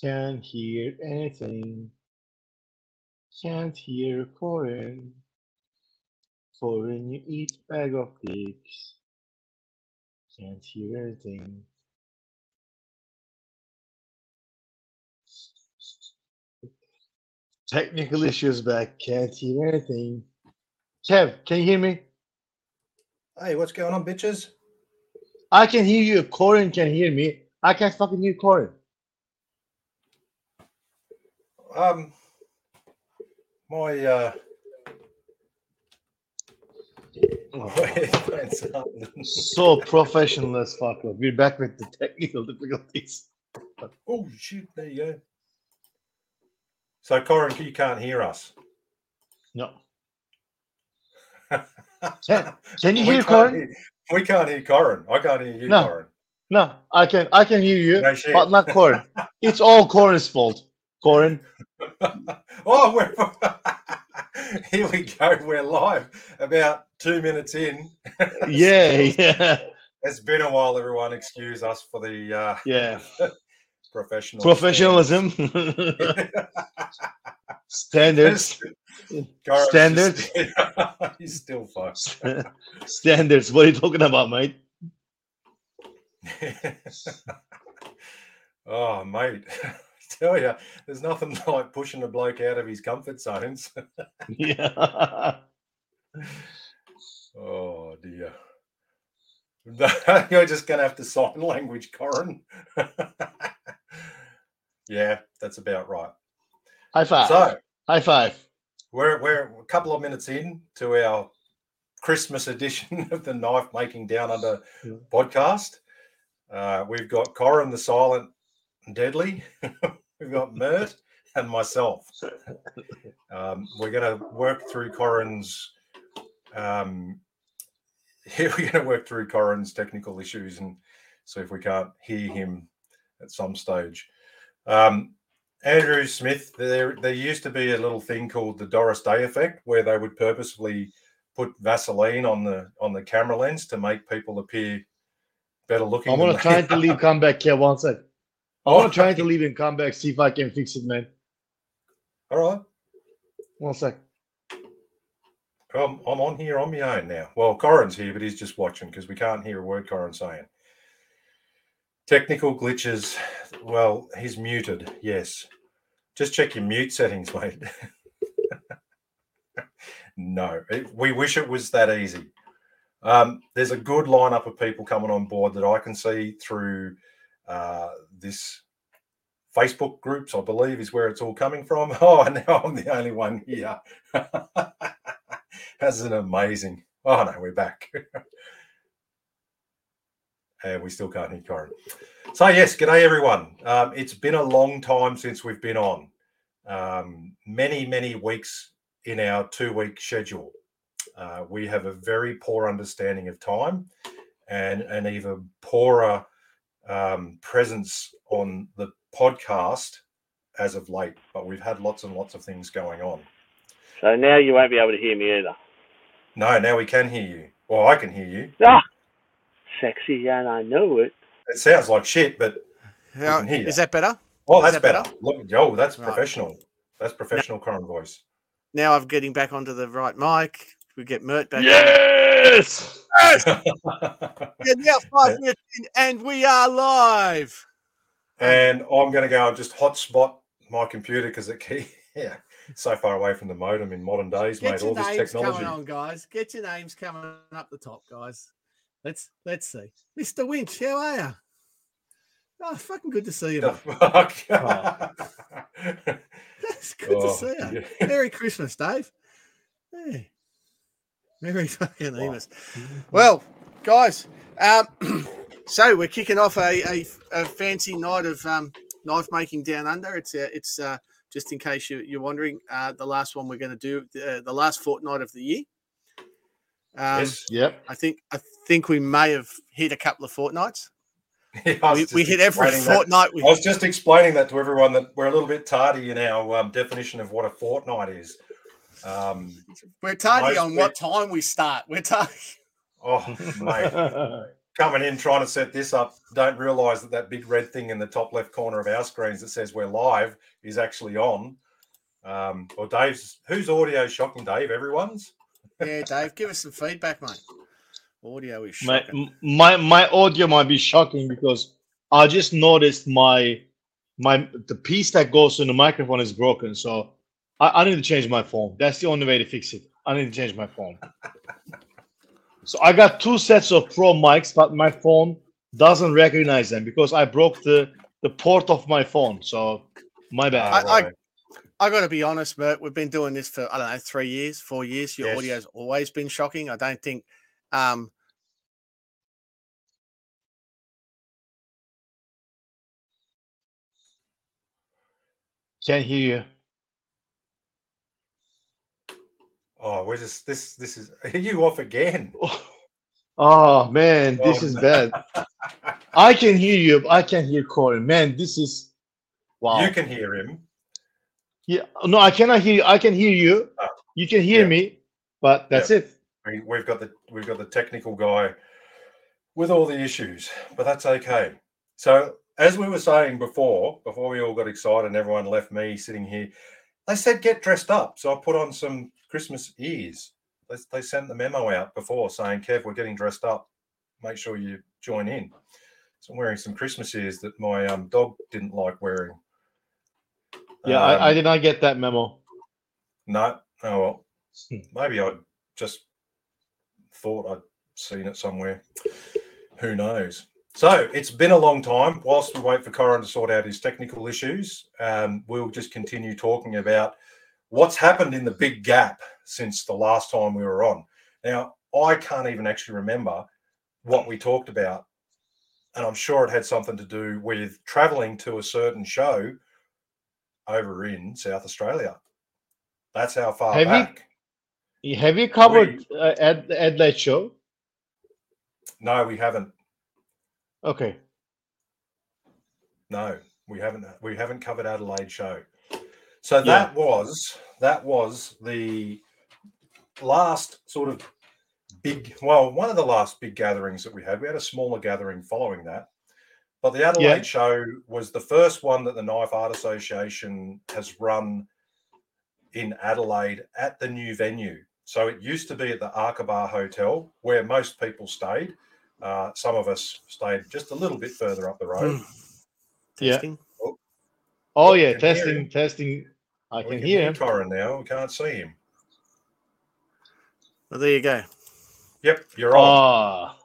Can't hear anything. Can't hear Corin. Corin, you eat bag of dicks. Can't hear anything. Technical issues back. Can't hear anything. Kev, can you hear me? Hey, what's going on, bitches? I can hear you. Corin can hear me. I can't fucking hear Corin. Um, my uh, So professional as fuck. We're back with the technical difficulties. oh shit! There you go. So, Corin, you can't hear us. No. Can, can you We hear Corin? hear- We can't hear Corin. I can't hear you, No. Corin. No, I can. I can hear you, No but not Corin. It's all Corin's fault. Corin. oh, we're here we go. We're live. About two minutes in. Yeah, yeah, It's been a while. Everyone, excuse us for the uh, yeah. professional Professionalism, standards, Standards. He's still fucked. standards. What are you talking about, mate? oh, mate. Tell you, there's nothing like pushing a bloke out of his comfort zones. Yeah. oh, dear. You're just going to have to sign language, Corin. yeah, that's about right. High five. So, High five. we're, we're a couple of minutes in to our Christmas edition of the Knife Making Down Under Yeah. podcast. Uh, we've got Corin the Silent and Deadly. We've got Mert and myself. Um, we're going to work through Corin's. Um, here we're going to work through Corin's technical issues and see if we can't hear him at some stage. Um, Andrew Smith, there there used to be a little thing called the Doris Day effect, where they would purposefully put Vaseline on the on the camera lens to make people appear better looking. I'm than gonna try to leave, come back here one sec. I Oh, wanna try to leave and come back, see if I can fix it, man. All right, One sec. I'm, I'm on here on my own now. Well, Corin's here, but he's just watching because we can't hear a word Corin's saying. Technical glitches. Well, he's muted. Yes. Just check your mute settings, mate. no, it- we wish it was that easy. Um, there's a good lineup of people coming on board that I can see through uh, this Facebook groups, I believe, is where it's all coming from. Oh, and now I'm the only one here. That's an amazing. Oh no, we're back. and we still can't hear Corin. So yes, g'day everyone. Um, it's been a long time since we've been on. Um, many, many weeks in our two-week schedule. Uh, we have a very poor understanding of time and an even poorer um, presence on the podcast as of late. But we've had lots and lots of things going on. So now you won't be able to hear me either. No, now we can hear you. Well, I can hear you. Ah, sexy, and I know it. It sounds like shit, but How, can hear is that better? oh, Is that's that better. better? Look, yo, that's Right. professional. That's professional current voice. Now I'm getting back onto the right mic. We get Mert back. on. Yes. Yeah, now five minutes in, and we are live. and I'm going to go and just hotspot my computer because it key. Yeah, so far away from the modem in modern days, Get mate. All this technology. coming on, guys. Get your names coming up the top, guys. Let's let's see. Mr. Winch, how are you? Oh, fucking good to see you. The mate. fuck? Oh. It's good Oh, to see you. dear. Merry Christmas, Dave. Hey. Merry fucking Wow. Christmas. Well, guys, um, so we're kicking off a, a, a fancy night of um, knife making down under. It's uh, it's uh, just in case you, you're wondering, uh, the last one we're going to do uh, the last fortnight of the year. Um, yes. Yep. I think I think we may have hit a couple of fortnights. Yeah, I was We, just we hit every explaining that- fortnight. We I was just explaining that to everyone that we're a little bit tardy in our um, definition of what a fortnight is. Um, we're tardy on what time we start. We're tardy. oh, mate. coming in trying to set this up don't realize that that big red thing in the top left corner of our screens that says we're live is actually on. Um, or Dave's whose audio is shocking, Dave? Everyone's. Yeah, Dave, give us some feedback, mate. Audio is My shocking. m- my my audio might be shocking because I just noticed my my the piece that goes in the microphone is broken. So I, I need to change my phone. That's the only way to fix it. I need to change my phone. so I got two sets of pro mics, but my phone doesn't recognize them because I broke the the port of my phone. So my bad. I- I- right. I got to be honest, Mert. We've been doing this for I don't know three years, four years. Your Yes. audio's always been shocking. I don't think. Um, Can't hear oh, we're just this. This is you off again? Oh man, oh, this Oh, is no. bad. I can hear you. I can hear Corey. Man, this is wow. You can hear him. Yeah, no, I cannot hear you. I can hear you. Oh. You can hear Yeah. me, but that's it. We, we've got the we've got the technical guy with all the issues, but that's okay. So as we were saying before, before we all got excited and everyone left me sitting here, they said get dressed up. So I put on some Christmas ears. They, they sent the memo out before saying, Kev, we're getting dressed up. Make sure you join in. So I'm wearing some Christmas ears that my um, dog didn't like wearing. Yeah, I, I Um, did not get that memo. no. Oh well. Hmm. Maybe I just thought I'd seen it somewhere. Who knows? So it's been a long time. Whilst we wait for Corin to sort out his technical issues, um, we'll just continue talking about what's happened in the big gap since the last time we were on. Now, I can't even actually remember what we talked about. And I'm sure it had something to do with traveling to a certain show over in South Australia. That's how far Have you- back. Have you covered uh, at the Adelaide show? No, we haven't. Okay. No, we haven't. We haven't covered Adelaide show. So that was that was the last sort of big. Well, one of the last big gatherings that we had. We had a smaller gathering following that, but the Adelaide Yeah. show was the first one that the Knife Art Association has run in Adelaide at the new venue. So it used to be at the Arkaba Hotel, where most people stayed. Uh, some of us stayed just a little bit further up the road. Yeah. testing. Oh yeah, can hear testing, him. testing. I We can hear him. Corin now. We can't see him. Well, there you go. Yep, you're on. Ah,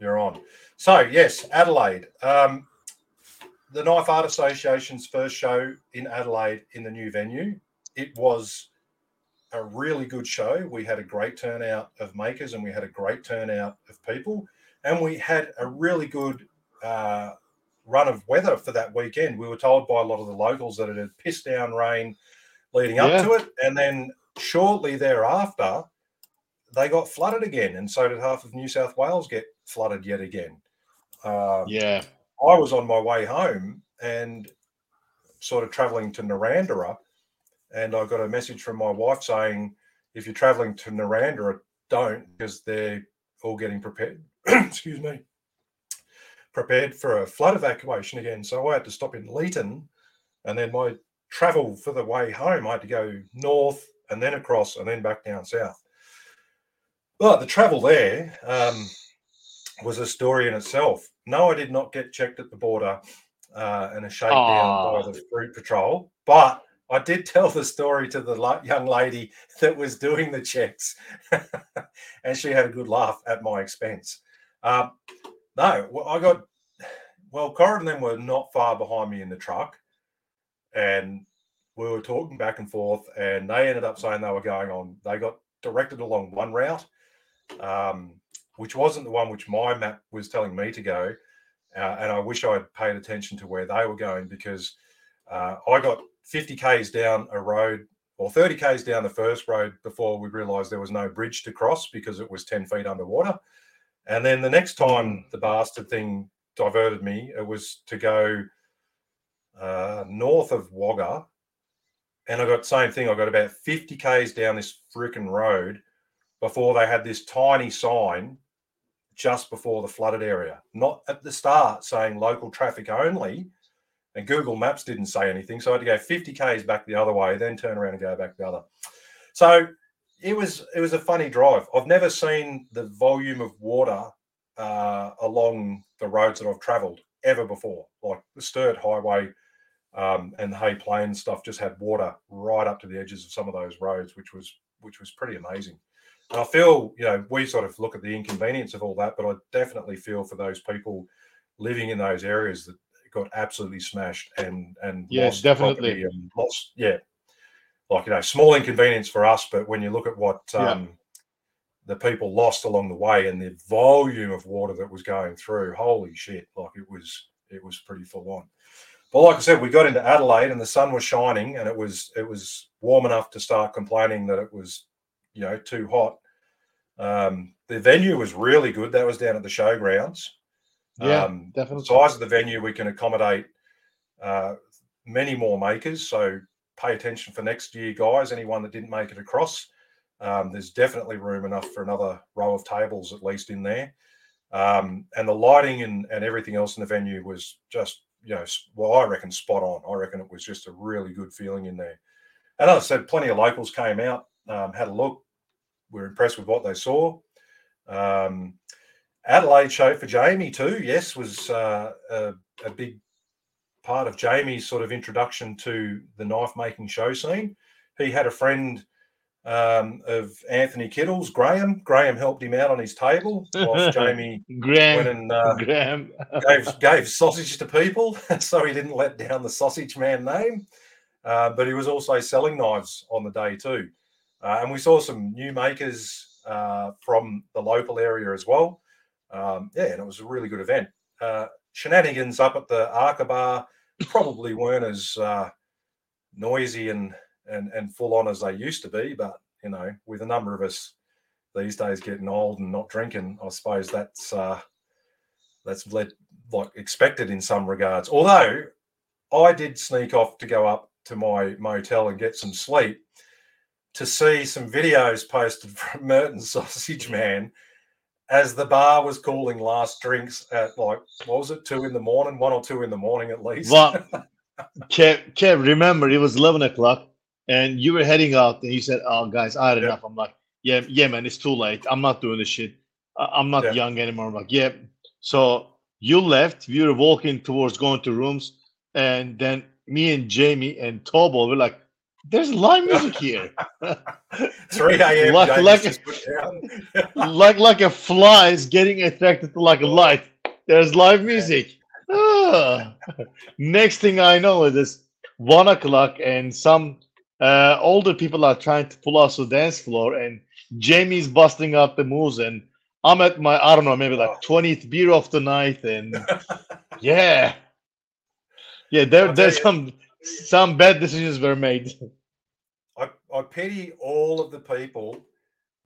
You're on. So yes, Adelaide. Um, the Knife Art Association's first show in Adelaide in the new venue. It was a really good show. We had a great turnout of makers, and we had a great turnout of people, and we had a really good uh, run of weather for that weekend. We were told by a lot of the locals that it had pissed down rain leading up Yeah. to it, and then shortly thereafter, they got flooded again, and so did half of New South Wales get flooded yet again. Um, yeah. I was on my way home and sort of traveling to Narrandera, and I got a message from my wife saying, "If you're traveling to Narrandera, don't because they're all getting prepared." excuse me, prepared for a flood evacuation again. So I had to stop in Leeton, and then my travel for the way home, I had to go north and then across and then back down south. But the travel there um, was a story in itself. No, I did not get checked at the border uh, and a shakedown by the fruit patrol, but I did tell the story to the young lady that was doing the checks, and she had a good laugh at my expense. Um, no, well, I got well. Corin and them were not far behind me in the truck, and we were talking back and forth, and they ended up saying they were going on. They got directed along one route, um, which wasn't the one which my map was telling me to go. Uh, and I wish I had paid attention to where they were going because uh, I got 50 k's down a road or 30 k's down the first road before we realised there was no bridge to cross because it was 10 feet underwater. And then the next time the bastard thing diverted me, it was to go uh, north of Wagga. And I got same thing. I got about 50 k's down this freaking road before they had this tiny sign just before the flooded area, not at the start saying local traffic only. And Google Maps didn't say anything. So I had to go 50 Ks back the other way, then turn around and go back the other. So it was it was a funny drive. I've never seen the volume of water uh, along the roads that I've travelled ever before. Like the Sturt Highway um, and the Hay Plain stuff just had water right up to the edges of some of those roads, which was which was pretty amazing. And I feel, you know, we sort of look at the inconvenience of all that, but I definitely feel for those people living in those areas that got absolutely smashed and and Yeah, lost definitely. and lost, yeah, like you know, small inconvenience for us, but when you look at what Yeah. um, the people lost along the way and the volume of water that was going through, holy shit! Like it was, it was pretty full on. But like I said, we got into Adelaide and the sun was shining and it was it was warm enough to start complaining that it was, you know, too hot. Um, the venue was really good. That was down at the showgrounds. Yeah, Um, definitely. size of the venue, we can accommodate uh, many more makers. So pay attention for next year, guys. Anyone that didn't make it across, um, there's definitely room enough for another row of tables at least in there. Um, and the lighting and, and everything else in the venue was just, you know, well, I reckon spot on. I reckon it was just a really good feeling in there. And as I said, plenty of locals came out, um, had a look, were impressed with what they saw. Um, Adelaide show for Jamie too. Yes, was uh, a, a big part of Jamie's sort of introduction to the knife making show scene. He had a friend um, of Anthony Kittle's, Graham. Graham helped him out on his table whilst Jamie went and uh, Graham. gave gave sausage to people, so he didn't let down the sausage man name. Uh, but he was also selling knives on the day too, uh, and we saw some new makers uh, from the local area as well. Um, yeah, and it was a really good event. Uh, shenanigans up at the Arkaba probably weren't as uh, noisy and, and and full on as they used to be, but you know, with a number of us these days getting old and not drinking, I suppose that's uh, that's led like expected in some regards. Although I did sneak off to go up to my motel and get some sleep to see some videos posted from Merton Sausage Man as the bar was calling last drinks at like what was it, two in the morning, one or two in the morning at least. Well, Kev, Kev, remember it was eleven o'clock, and you were heading out, and you said, "Oh, guys, I had Yeah. enough." I'm like, "Yeah, yeah, man, it's too late. I'm not doing this shit. I'm not Yeah. young anymore." I'm like, "Yeah." So you left. We were walking towards going to rooms, and then me and Jamie and Tobo were like, "There's live music here." 3 a.m. Like- like- like like a fly is getting attracted to like a light. There's live music. Ah. Next thing I know, it is one o'clock, and some uh, older people are trying to pull us to the dance floor, and Jamie's busting up the moves, and I'm at my I don't know maybe like twentieth beer of the night, and yeah, yeah, there there's tell some some bad decisions were made. I, I pity all of the people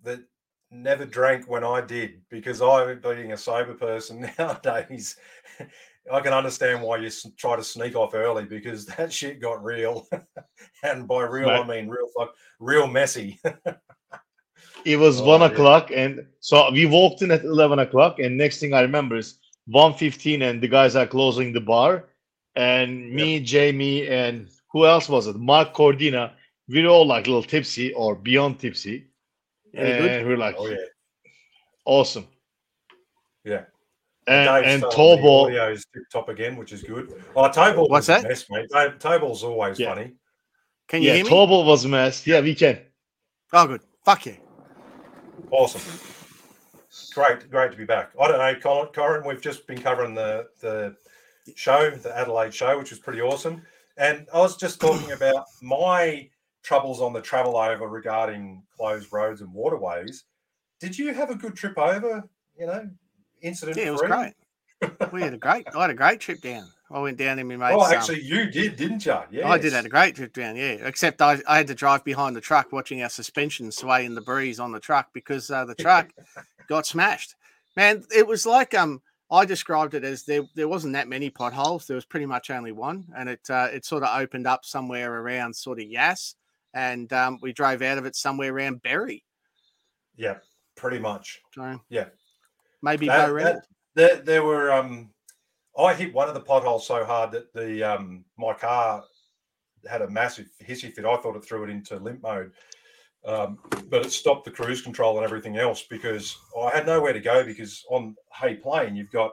that never drank when I did because I, being a sober person nowadays, I can understand why you try to sneak off early because that shit got real. and by real, I mean real, fuck, real messy. It was Oh, one yeah. o'clock, and so we walked in at eleven o'clock. And next thing I remember is one fifteen, and the guys are closing the bar. And me, Jamie, and who else was it? Mark Cordina. We were all like a little tipsy or beyond tipsy, Any good? and we are like, oh yeah, awesome. yeah. And, Dave's and starting the audio is tip top again, which is good. Oh, Table What's was a that? mess, mate. Ta- Table's always Yeah. funny. Can you yeah, hear me? Tobo was a mess. Yeah, we can. Oh, good. Fuck yeah. Awesome. Great, great to be back. I don't know, Colin, Corin, we've just been covering the the show, the Adelaide show, which was pretty awesome. And I was just talking about my troubles on the travel over regarding closed roads and waterways. Did you have a good trip over? You know, incident Yeah, it was free? great. We had a great. I had a great trip down. I went down in my mate's. Oh, um, actually, you did, didn't you? Yeah, I did have a great trip down, yeah. Except I, I had to drive behind the truck watching our suspension sway in the breeze on the truck because uh, the truck got smashed. Man, it was like um I described it as there there wasn't that many potholes. There was pretty much only one, and it uh, it sort of opened up somewhere around sort of Yass, and um, we drove out of it somewhere around Berry. Yeah, pretty much. So Yeah. maybe That- Reynolds. There, there were. Um, I hit one of the potholes so hard that the um, my car had a massive hissy fit. I thought it threw it into limp mode, um, but it stopped the cruise control and everything else because I had nowhere to go. Because on Hay Plain, you've got,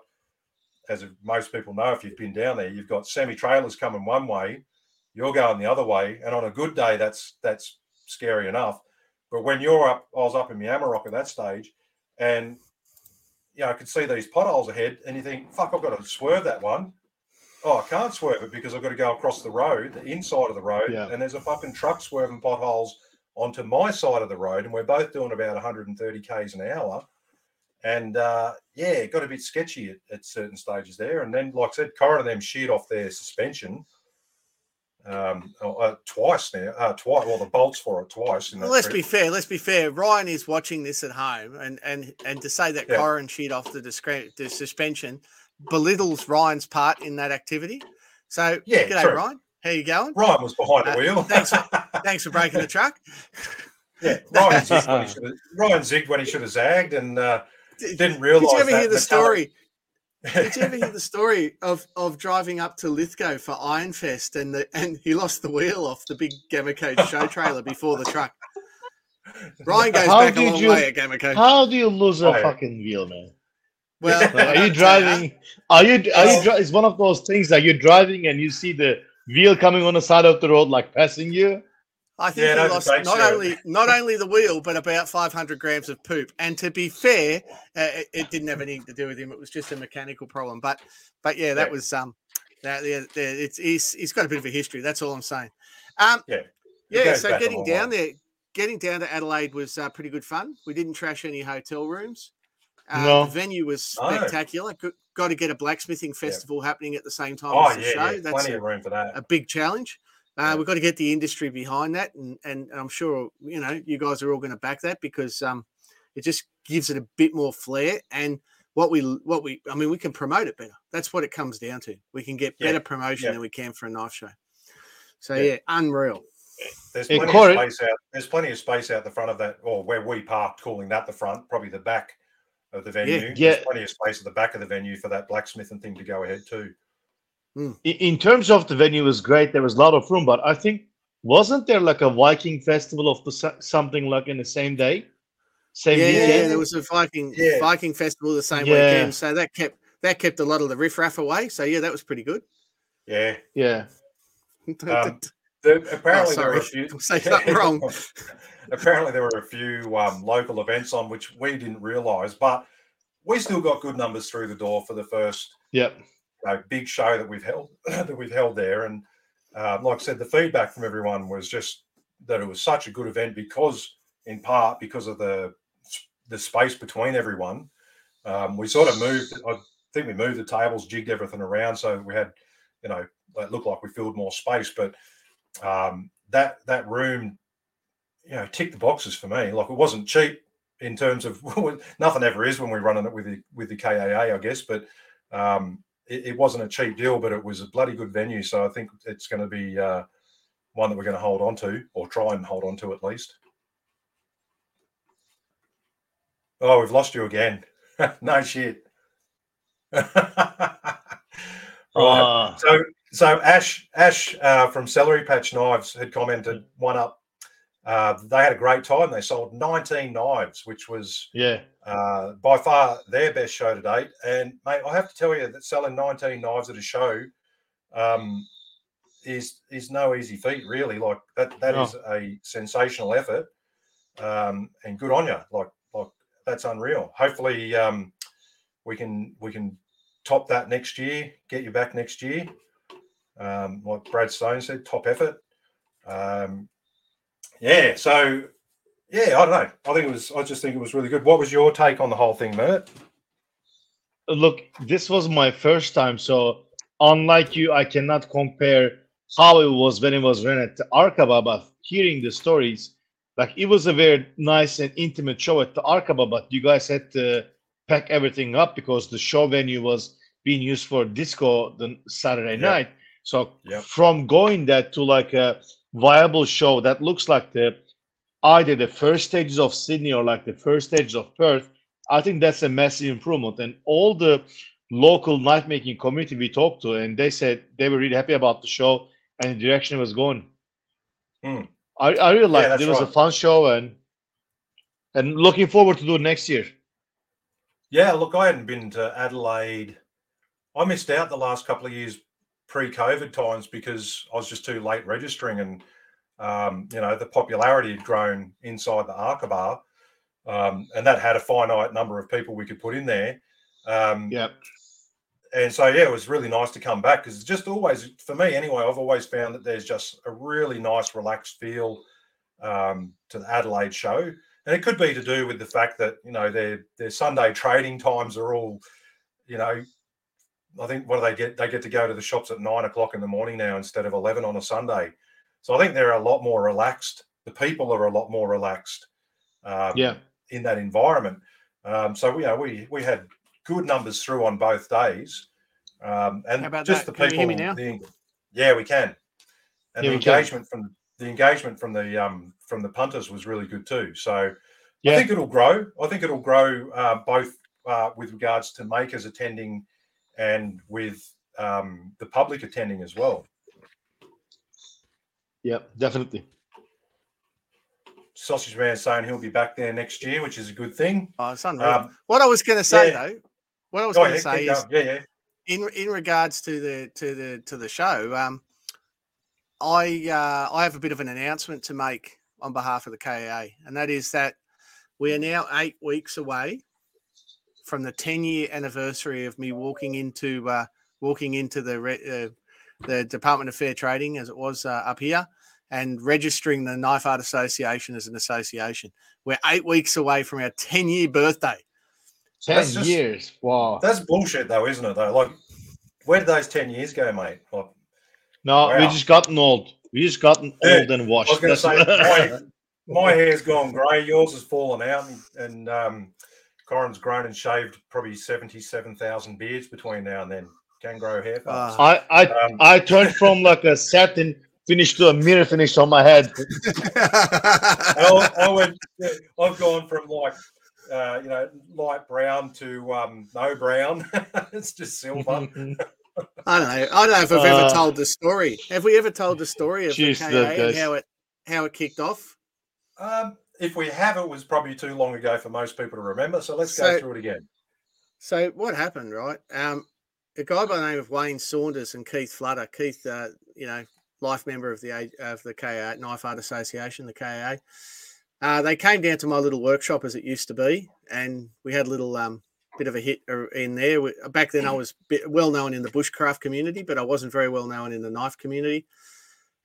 as most people know, if you've been down there, you've got semi trailers coming one way, you're going the other way, and on a good day, that's that's scary enough. But when you're up, I was up in Miamarok at that stage, and you know, I could see these potholes ahead, and you think, "Fuck, I've got to swerve that one." Oh, I can't swerve it because I've got to go across the road, the inside of the road, Yeah. and there's a fucking truck swerving potholes onto my side of the road, and we're both doing about 130 k's an hour. And uh, yeah, it got a bit sketchy at, at certain stages there. And then, like I said, Corin and them sheared off their suspension um, uh, twice now. Uh, twice, well, the bolts for it twice. In Well, let's trip. be fair. Let's be fair. Ryan is watching this at home, and and and to say that Yeah. Corin sheet off the, discre- the suspension belittles Ryan's part in that activity. So, Yeah, g'day, true. Ryan. How you going? Ryan was behind the Uh, wheel. thanks Thanks for breaking the truck. Yeah, Ryan zigged when he should have. Ryan zigged when he should have zagged, and uh, Did, didn't did you ever that hear the metallic- story? Did you ever hear the story of of driving up to Lithgow for Ironfest and the and he lost the wheel off the big Gamma Code show trailer before the truck? Ryan goes How back a did long you- way at Gamma Code. How do you lose a Oh, yeah. fucking wheel, man? Well, are you uh, driving? Are you? Are you? Dri- it's one of those things that you're driving and you see the wheel coming on the side of the road, like passing you. I think Yeah, he lost not are- only not only the wheel, but about 500 grams of poop. And to be fair, uh, it, it didn't have anything to do with him. It was just a mechanical problem. But but yeah, that Yeah. was um that yeah, yeah, it's he's, he's got a bit of a history. That's all I'm saying. Um, Yeah. Yeah. So getting down way. there, getting down to Adelaide was uh, pretty good fun. We didn't trash any hotel rooms. Uh, No. The venue was spectacular. Got, got to get a blacksmithing festival happening at the same time Oh as the yeah, show. yeah, That's plenty a- of room for that. a big challenge. Uh, Yeah. We've got to get the industry behind that, and, and I'm sure you know you guys are all going to back that because um, it just gives it a bit more flair. And what we what we I mean, we can promote it better. That's what it comes down to. We can get Yeah. better promotion Yeah. than we can for a knife show. So Yeah. yeah, unreal. There's plenty of space out. There's plenty of space out the front of that, or where we parked, calling that the front, probably the back of the venue. Yeah. There's plenty of space at the back of the venue for that blacksmithing thing to go ahead too. I- In terms of the venue, was great. There was a lot of room, but I think wasn't there like a Viking festival of the something like in the same day, same Yeah, yeah, there was a Viking Yeah. Viking festival the same Yeah. weekend, so that kept that kept a lot of the riffraff away. So yeah, that was pretty good. Yeah. yeah. Um, The, apparently there were a sorry. few. Say something wrong. apparently there were a few um, local events on which we didn't realise, but we still got good numbers through the door for the first Yep. you know, big show that we've held that we've held there. And um, like I said, the feedback from everyone was just that it was such a good event because, in part, because of the the space between everyone. Um, we sort of moved. I think we moved the tables, jigged everything around, so we had, you know, it looked like we filled more space. But um, that that room, you know, tick the boxes for me. Like it wasn't cheap in terms of nothing ever is when we're running it with the with the KAA, I guess. But um, it, it wasn't a cheap deal, but it was a bloody good venue. So I think it's going to be uh, one that we're going to hold on to, or try and hold on to at least. Oh, we've lost you again. no shit. right. Uh, So, so Ash, Ash uh, from Celery Patch Knives had commented one up. Uh, they had a great time. They sold 19 knives, which was yeah. uh, by far their best show to date. And mate, I have to tell you that selling 19 knives at a show um, is is no easy feat, really. Like that that No. is a sensational effort, um, and good on you. Like like that's unreal. Hopefully, um, we can we can top that next year. Get you back next year. Um, like Brad Stone said, top effort. Um, yeah. So yeah, I don't know. I think it was. I just think it was really good. What was your take on the whole thing, Mert? Look, this was my first time, so unlike you, I cannot compare how it was when it was run at the Arkaba, but hearing the stories, like it was a very nice and intimate show at the Arkaba, but you guys had to pack everything up because the show venue was being used for disco the Saturday Yeah. night. So from going that to like a viable show that looks like the either the first stages of Sydney or like the first stages of Perth, I think that's a massive improvement. And all the local knife making community we talked to, and they said they were really happy about the show and the direction it was going. Hmm. I, I really liked it. It was a fun show and and looking forward to do it next year. Yeah, look, I hadn't been to Adelaide. I missed out the last couple of years pre-COVID times because I was just too late registering, and um, you know the popularity had grown inside the Arkaba, um, and that had a finite number of people we could put in there. Um, Yeah. and so yeah, it was really nice to come back because just always for me anyway. I've always found that there's just a really nice, relaxed feel um, to the Adelaide show, and it could be to do with the fact that you know their their Sunday trading times are all, you know, I think what do they get? They get to go to the shops at nine o'clock in the morning now instead of eleven on a Sunday. So I think they're a lot more relaxed. The people are a lot more relaxed. Um, Yeah. in that environment. Um, so we, you know, we we had good numbers through on both days, um, and How about just that? the Can you people. hear me now? the- yeah, we can. And Yeah, the we can. engagement from the engagement from the um, from the punters was really good too. So Yeah. I think it'll grow. I think it'll grow uh, both uh, with regards to makers attending and with um, the public attending as well. Yeah, definitely. Sausage Man saying he'll be back there next year, which is a good thing. Oh, it's unreal. Um, what I was going to say yeah. though, what I was oh, going yeah, to say is yeah, yeah. in in regards to the to the to the show, um, I uh, I have a bit of an announcement to make on behalf of the KAA, and that is that we are now eight weeks away from the ten year anniversary of me walking into uh, walking into the re- uh, the Department of Fair Trading as it was uh, up here. And registering the Knife Art Association as an association. We're eight weeks away from our 10 year birthday. Ten That's just- years. Wow. That's bullshit, though, isn't it? Though, like, where did those ten years go, mate? Like, No, we Wow. just gotten old. We just gotten Yeah, old and washed. I was going to say, my, my hair's gone grey. Yours has fallen out, and, and um, Corin's grown and shaved probably seventy-seven thousand beards between now and then. Can grow hair. Folks. I I Um, I turned from like a satin finish to a mirror finish on my head. I, I went. I've gone from like. Uh, you know, light brown to um, no brown. it's just silver. I don't know. I don't know if I've ever Uh, told the story. Have we ever told the story of Jeez, the that KA and how it how it kicked off? Um, if we have, it was probably too long ago for most people to remember. So let's So- go through it again. So what happened, right? Um, a guy by the name of Wayne Saunders and Keith Fludder, Keith, uh, you know, life member of the of the KA Knife Art Association, the KA. Uh, they came down to my little workshop as it used to be, and we had a little um, bit of a hit uh, in there. Back then, I was bit well known in the bushcraft community, but I wasn't very well known in the knife community.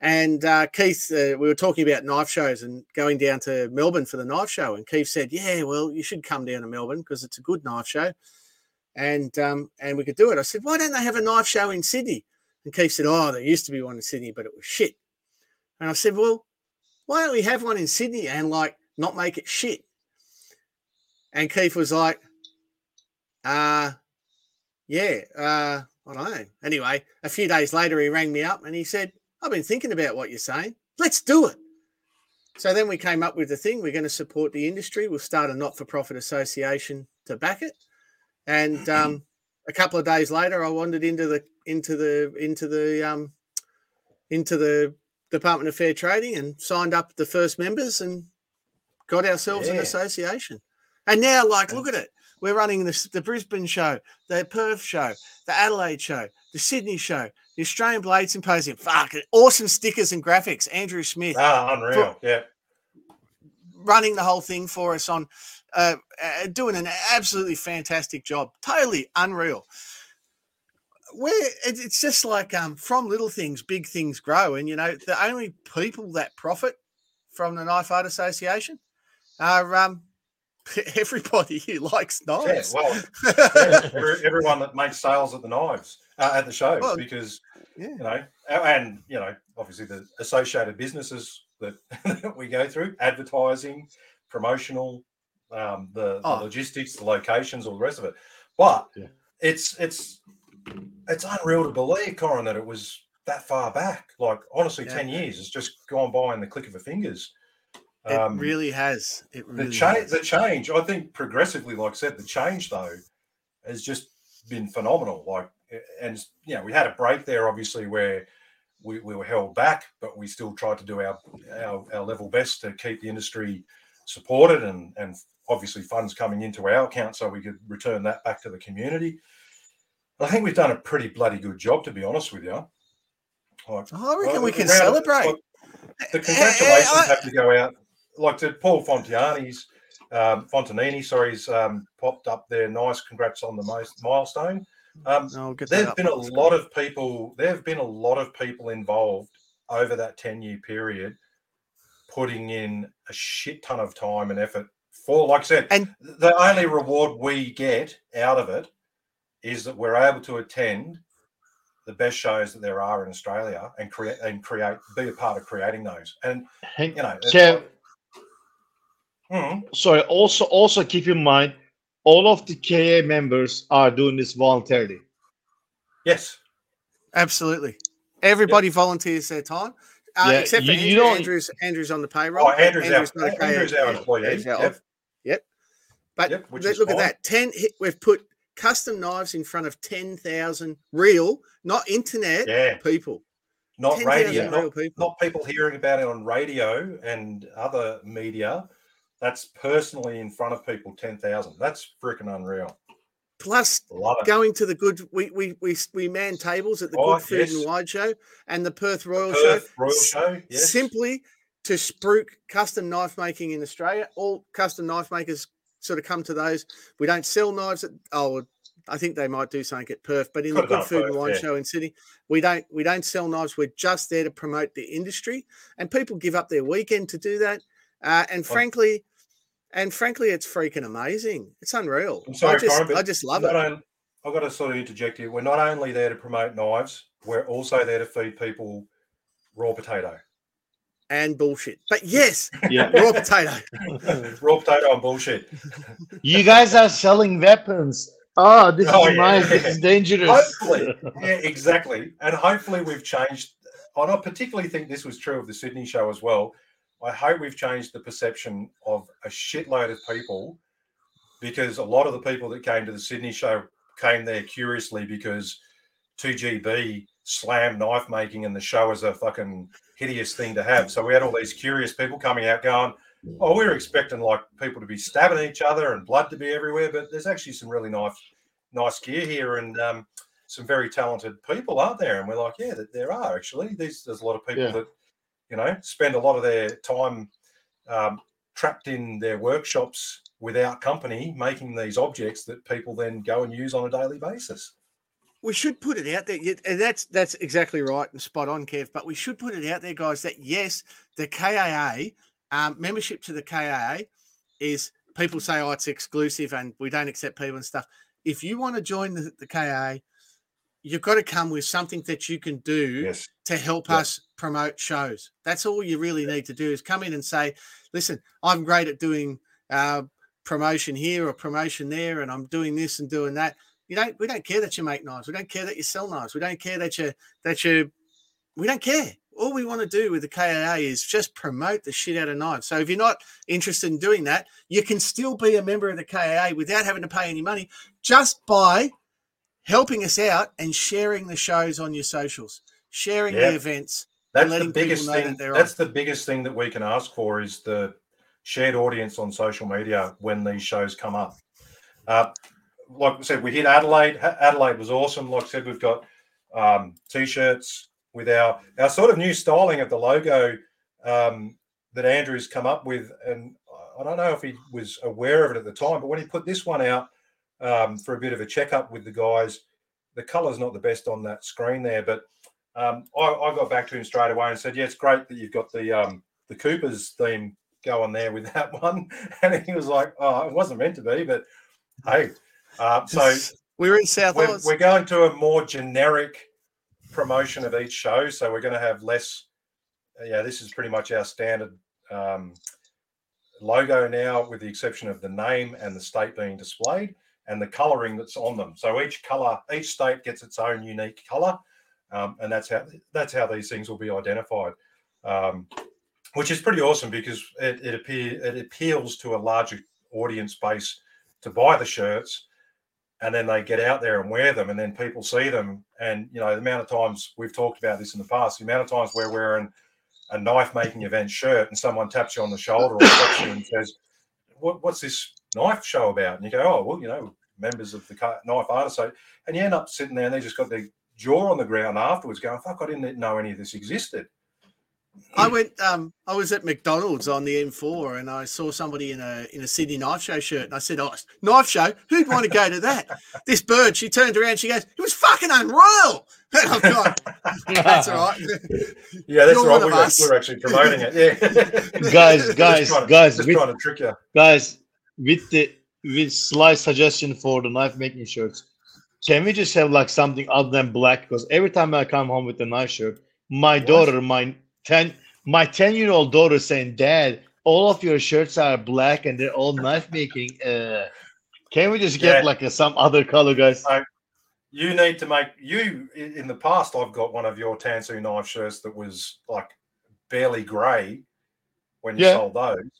And uh, Keith, uh, we were talking about knife shows and going down to Melbourne for the knife show. And Keith said, "Yeah, well, you should come down to Melbourne because it's a good knife show." and um, and we could do it. I said, why don't they have a knife show in Sydney? And Keith said, oh, there used to be one in Sydney, but it was shit. And I said, well, why don't we have one in Sydney and like not make it shit? And Keith was like, uh, yeah, uh, I don't know. Anyway, a few days later, he rang me up and he said, I've been thinking about what you're saying. Let's do it. So then we came up with the thing. We're going to support the industry. We'll start a not-for-profit association to back it and um, a couple of days later, I wandered into the into the into the um, into the Department of Fair Trading and signed up the first members and got ourselves an association. And now, like, look at it. We're running the, the Brisbane show, the Perth show, the Adelaide show, the Sydney show, the Australian Blade Symposium. Fuck, awesome stickers and graphics. Andrew Smith Ah, unreal. Yeah. running the whole thing for us on uh, uh, doing an absolutely fantastic job totally unreal where it- it's just like um, from little things big things grow and you know the only people that profit from the knife art association are um, everybody who likes Yeah. knives Well, yeah, everyone that makes sales at the knives uh, at the shows Well, because yeah. you know and you know obviously the associated businesses that, that we go through advertising promotional um, the, the Oh. logistics the locations all the rest of it but Yeah. it's it's it's unreal to believe corin that it was that far back like honestly Yeah. 10 years it's just gone by in the click of a fingers It Um, really has. It really the change, has. the change. I think progressively, like I said, the change though has just been phenomenal. Like, and know, we had a break there, obviously, where we, we were held back, but we still tried to do our, our our level best to keep the industry supported, and and obviously funds coming into our account so we could return that back to the community. I think we've done a pretty bloody good job, to be honest with you. Like, I reckon we can celebrate. like, the Eh, eh, congratulations I- have to go out, like to Paul Fontiani's, um, Fontanini, sorry, he's um, popped up there. Nice, congrats on the most milestone. Um, I'll get that there've been a on lot of people. There have been a lot of people involved over that ten-year period, putting in a shit ton of time and effort for. Like I said, And- the only reward we get out of it is that we're able to attend the best shows that there are in Australia and create and create be a part of creating those. And you know, it's Kev, like- Mhm. sorry. Also, also keep in mind, all of the KA members are doing this voluntarily. yes, Absolutely. Everybody volunteers their time. Uh, Yeah, except for you- you Andrew. don't- Andrew's Andrew's on the payroll. Oh, Andrew's our- not a Andrew's KA our employee, He's our yep. Yep. But Yep, which look is at that. Ten. hit- We've put custom knives in front of ten thousand real, not internet yeah, people. not 10,000 radio, not, people. not people hearing about it on radio and other media. That's personally in front of people. Ten thousand. That's freaking unreal. Plus going to the good. We we we we man tables at the Oh, Good Food yes. and Wine Show and the Perth Royal Perth Show. Royal s- Show. Yes. simply to spruik custom knife making in Australia. All custom knife makers sort of come to those. We don't sell knives at oh I think they might do something at Perth, but in Could the Good Food and Wine yeah. Show in Sydney, we don't we don't sell knives. We're just there to promote the industry, and people give up their weekend to do that. Uh, and frankly, and frankly, it's freaking amazing. It's unreal. I'm sorry, I just Corin, I just love it. on- I've got to sort of interject here. We're not only there to promote knives, we're also there to feed people raw potato. And bullshit. But yes, Yeah, raw potato. raw potato and bullshit. you guys are selling weapons. Oh, this Oh, is yeah. nice. This is dangerous. Hopefully, yeah, exactly. And hopefully we've changed. And I particularly think this was true of the Sydney show as well. I hope we've changed the perception of a shitload of people because a lot of the people that came to the Sydney show came there curiously because 2GB slammed knife making and the show was a fucking hideous thing to have. So we had all these curious people coming out going, Oh, we were expecting like people to be stabbing each other and blood to be everywhere, but there's actually some really nice, nice gear here and um, some very talented people, aren't there? And we're like, yeah, that there are actually. There's there's a lot of people Yeah. that you know spend a lot of their time um, trapped in their workshops without company, making these objects that people then go and use on a daily basis. we should put it out there. And that's that's exactly right and spot on, Kev. But we should put it out there, guys, that yes, the KAA um, membership to the KAA is people say, oh, it's exclusive and we don't accept people and stuff. If you want to join the, the KAA, you've got to come with something that you can do Yes, to help Yeah. us promote shows. That's all you really need to do is come in and say, listen, I'm great at doing uh, promotion here or promotion there, and I'm doing this and doing that. You don't. We don't care that you make knives. We don't care that you sell knives. We don't care that you that you. We don't care. All we want to do with the KAA is just promote the shit out of knives. So if you're not interested in doing that, you can still be a member of the KAA without having to pay any money, just by helping us out and sharing the shows on your socials, sharing Yeah. the events. That's the biggest that thing. they're That's the biggest thing that we can ask for is the shared audience on social media when these shows come up. Uh, like I said, we hit Adelaide. Adelaide was awesome. Like I said, we've got um, t-shirts with our our sort of new styling of the logo um, that Andrew's come up with, and I don't know if he was aware of it at the time, but when he put this one out um, for a bit of a checkup with the guys, the colour's not the best on that screen there, but um, I, I got back to him straight away and said, "Yeah, it's great that you've got the um, the Coopers theme going there with that one." And he was like, "Oh, it wasn't meant to be, but hey." Uh, so we're in South we're, we're going to a more generic promotion of each show, so we're going to have less. Yeah, this is pretty much our standard um, logo now, with the exception of the name and the state being displayed and the colouring that's on them. So each colour, each state gets its own unique colour, um, and that's how that's how these things will be identified. Um, which is pretty awesome because it it, appear, it appeals to a larger audience base to buy the shirts, and then they get out there and wear them, and then people see them, and you know the amount of times we've talked about this in the past, the amount of times we're wearing a knife making event shirt, and someone taps you on the shoulder or taps you and says, what, "What's this knife show about?" And you go, "Oh, well, you know." Members of the knife artists, so, and you end up sitting there and they just got their jaw on the ground afterwards, going, "Fuck, I didn't know any of this existed." I went. Um, I was at McDonald's on the M4, and I saw somebody in a in a Sydney knife show shirt, and I said, "Oh, knife show? Who'd want to go to that?" this bird, she turned around, she goes, "It was fucking unreal." And I've gone, "That's all right." Yeah, that's You're right. We're, we're actually promoting it. Yeah, Guys, guys, trying to- guys, just with- trying to trick you. guys with the with slight suggestion for the knife making shirts can we just have like something other than black because every time i come home with a knife shirt my What? daughter my 10 my 10 year old daughter saying dad all of your shirts are black and they're all knife making uh can we just get Yeah. like a, some other color guys You need to make you in the past. I've got one of your Tansu knife shirts that was like barely grey when you Yeah. sold those,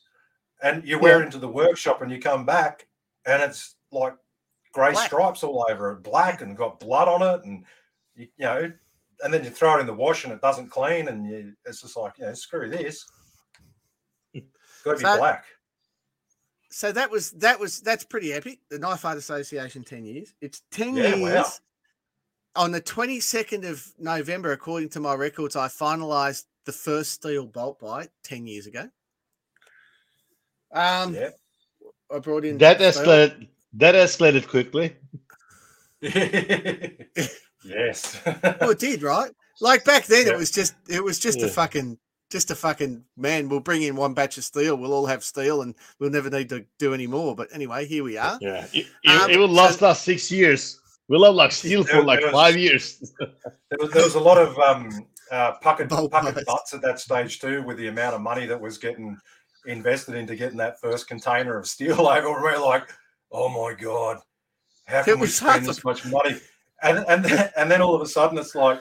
and you Yeah. wear it into the workshop and you come back and it's like grey Black. stripes all over it, black and got blood on it, and you, you know, and then you throw it in the wash and it doesn't clean, and you, it's just like, you know, screw this. Got to be So- black. so that was that was that's pretty epic. The Knife Art Association, ten years. It's ten Yeah, years. wow. On the twenty second of November, according to my records, I finalised the first steel bolt bite ten years ago. Um, Yeah. I brought in that steel. escalated that escalated quickly yes. Well, it did, right? Like back then, Yeah. it was just it was just a fucking just a fucking man. We'll bring in one batch of steel. We'll all have steel, and we'll never need to do any more. But anyway, here we are. yeah it, it, Um, it will last so- us six years we'll have like steel There- for like was- five years There was, there was a lot of um, uh, puckered, Bolt puckered butts. butts at that stage too, with the amount of money that was getting invested into getting that first container of steel over. And we're like, oh my god, how can we spend this much money? And and then, and then all of a sudden it's like,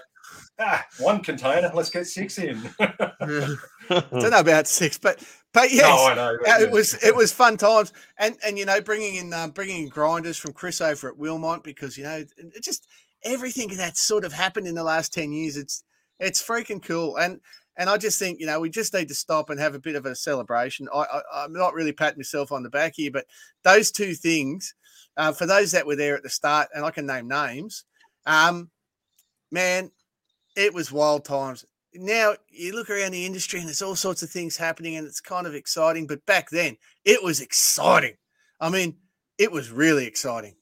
ah, one container, let's get six in. I don't know about six, but but yes, No, know. but Uh, yeah. it was it was fun times, and and you know bringing in um, bringing in grinders from Chris over at Wilmont because you know it it just everything that's sort of happened in the last ten years. It's it's freaking cool, and and I just think you know we just need to stop and have a bit of a celebration. I, I I'm not really patting myself on the back here, but those two things uh, for those that were there at the start, and I can name names. Um, man, it was wild times now you look around the industry and there's all sorts of things happening and it's kind of exciting but back then it was exciting i mean it was really exciting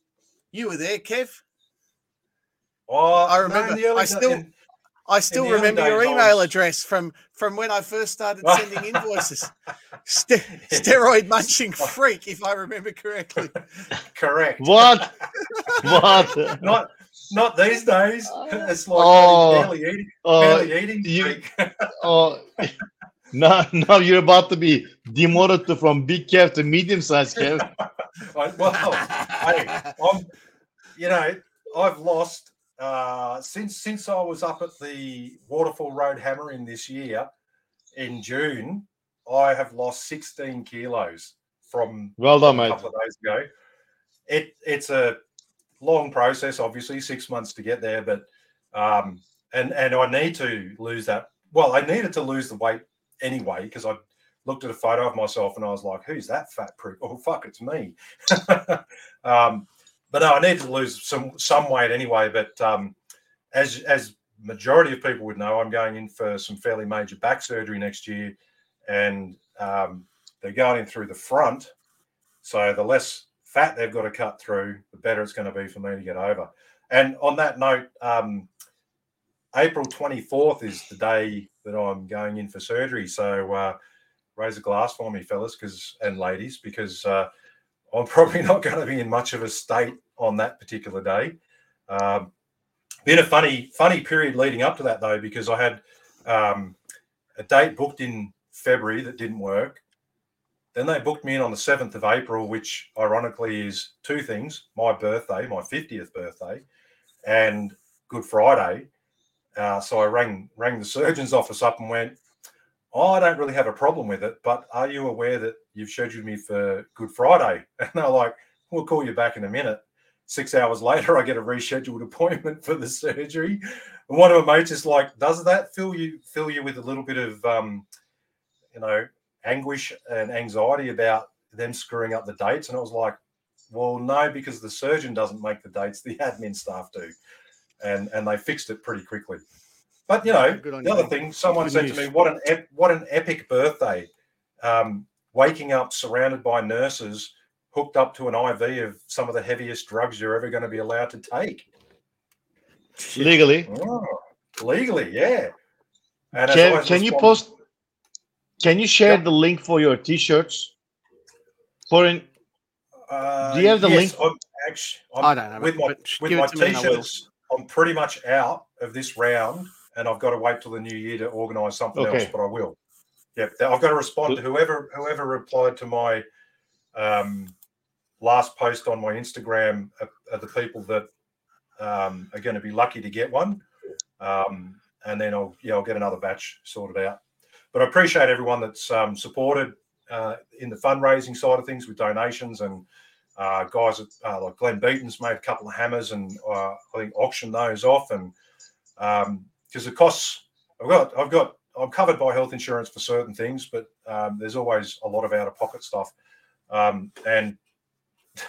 you were there kev Oh, I no, remember- the early I still- in- i still remember your days, I email was- address from from when i first started sending invoices Ste- steroid munching freak if i remember correctly correct. what what Not not these days. Oh. It's like Oh. barely eating, Oh, barely eating. you- freak. Oh, now, now you're about to be demoted to, from big calf to medium sized calf. I- well, hey, I'm, you know, I've lost uh, since since I was up at the Waterfall Road Hammering this year in June. I have lost 16 kilos from Well done, a mate. couple of days ago. It it's a long process, obviously, six months to get there, but um, and and I need to lose that. Well, I needed to lose the weight anyway because I looked at a photo of myself and I was like, "Who's that fat prick?" Oh, fuck, it's me. um, but no, I need to lose some some weight anyway. But um, as as majority of people would know, I'm going in for some fairly major back surgery next year, and um, they're going in through the front. So the less fat they've got to cut through, the better it's going to be for me to get over. And on that note, um, April 24th is the day that I'm going in for surgery. So uh, raise a glass for me, fellas, because and ladies, because uh, I'm probably not going to be in much of a state on that particular day. Um, been a funny, funny period leading up to that though, because I had um, a date booked in February that didn't work. Then they booked me in on the 7th of April, which ironically is two things my birthday, my 50th birthday, and Good Friday. Uh, so I rang rang the surgeon's office up and went, oh, I don't really have a problem with it, but are you aware that you've scheduled me for Good Friday? And they're like, we'll call you back in a minute. Six hours later, I get a rescheduled appointment for the surgery. And one of my mates is like, does that fill you fill you with a little bit of um, you know, anguish and anxiety about them screwing up the dates? And I was like, well, no, because the surgeon doesn't make the dates, the admin staff do. And and they fixed it pretty quickly. But you know, Good the you. other thing, someone Good said news. to me, "What an ep- what an epic birthday! Um, waking up surrounded by nurses, hooked up to an IV of some of the heaviest drugs you're ever going to be allowed to take, Legally. Oh, legally, yeah." And as Can, I can you post? Can you share Yeah. the link for your t-shirts? For in, Uh, Do you have the yes, link? I'm actually, I'm, I don't know, with my with my it to me and I will. t-shirts. I'm pretty much out of this round, and I've got to wait till the new year to organise something else. But I will. Yep, I've got to respond to whoever whoever replied to my um, last post on my Instagram are, are the people that um, are going to be lucky to get one, um, and then I'll yeah I'll get another batch sorted out. But I appreciate everyone that's um, supported uh, in the fundraising side of things with donations and uh, guys uh, like Glenn Beaton's made a couple of hammers and uh, I think auctioned those off and because the costs I've got I've got I'm covered by health insurance for certain things, but um, there's always a lot of out of pocket stuff. Um, and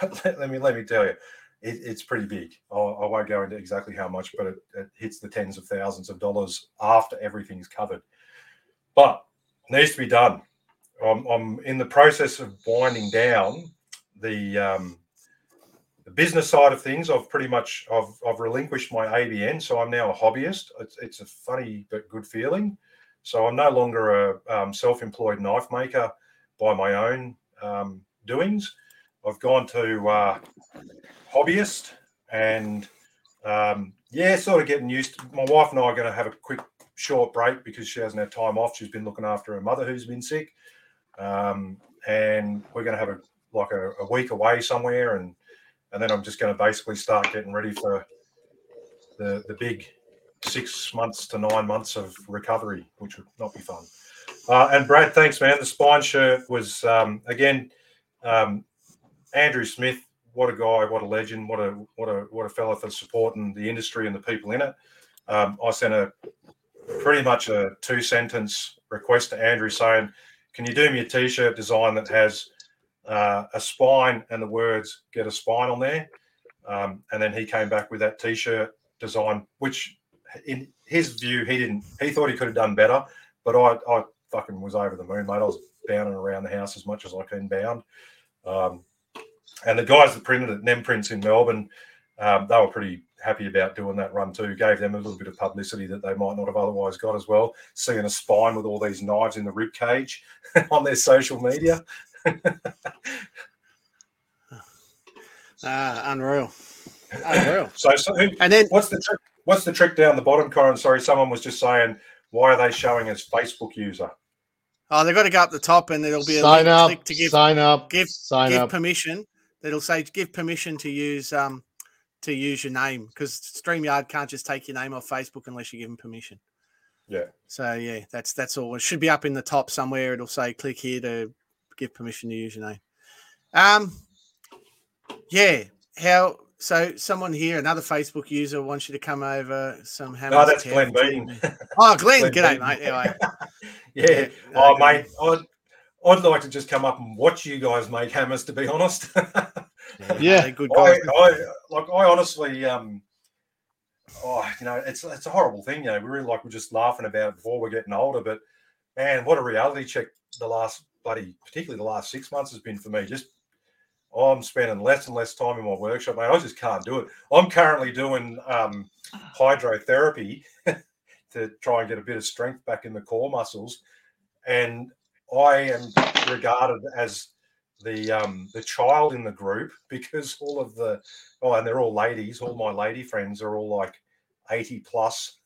let me let me tell you, it, it's pretty big. I'll, I won't go into exactly how much, but it, it hits the tens of thousands of dollars after everything's covered. But needs to be done. I'm, I'm in the process of winding down the um, the business side of things. I've pretty much I've, I've relinquished my ABN, so I'm now a hobbyist. It's, it's a funny but good feeling. So I'm no longer a um, self-employed knife maker by my own um, doings. I've gone to uh, hobbyist, and um, yeah, sort of getting used. To, my wife and I are going to have a quick short break because she hasn't had time off. She's been looking after her mother who's been sick, um, and we're going to have a like a, a week away somewhere, and and then I'm just going to basically start getting ready for the the big six months to nine months of recovery, which would not be fun. Uh, and Brad, thanks, man. The spine shirt was um, again um, Andrew Smith. What a guy! What a legend! What a what a what a fella for supporting the industry and the people in it. Um, I sent a pretty much a two sentence request to Andrew saying, "Can you do me a t-shirt design that has uh, a spine and the words "Get a spine" on there?" Um, and then he came back with that t-shirt design, which in his view he didn't. He thought he could have done better, but I I fucking was over the moon, mate. I was bounding around the house as much as I can bound. Um, and the guys that printed it, Nem Prints in Melbourne, um, they were pretty happy about doing that run too. Gave them a little bit of publicity that they might not have otherwise got as well. Seeing a spine with all these knives in the rib cage on their social media. Ah, unreal, unreal. So, so who, And then what's the trick? What's the trick down the bottom, Corin? Sorry, someone was just saying, why are they showing as Facebook user? oh, they've got to go up the top, and there'll be a sign link up, click to give sign up, give- sign give up. permission. That'll say give permission to use um to use your name because Streamyard can't just take your name off Facebook unless you give them permission. Yeah. So yeah, that's that's all. It should be up in the top somewhere. It'll say click here to give permission to use your name. Um, yeah. How? So someone here, another Facebook user, wants you to come over. Some No, hammers that's Kev. Glenn Beaton. Oh, Glenn, Glenn g'day, Beaton. mate. Anyway, yeah. no, Oh, mate, I'd, I'd like to just come up and watch you guys make hammers. To be honest, Yeah. they're good I, guys. I like. I honestly, um, oh, you know, it's it's a horrible thing. You know, we really like we're just laughing about it before we're getting older, but man, what a reality check the last bloody, particularly the last six months has been for me. Just I'm spending less and less time in my workshop, mate. I just can't do it. I'm currently doing um, hydrotherapy to try and get a bit of strength back in the core muscles, and I am regarded as the um, the child in the group because all of the oh, and they're all ladies. All my lady friends are all like eighty plus.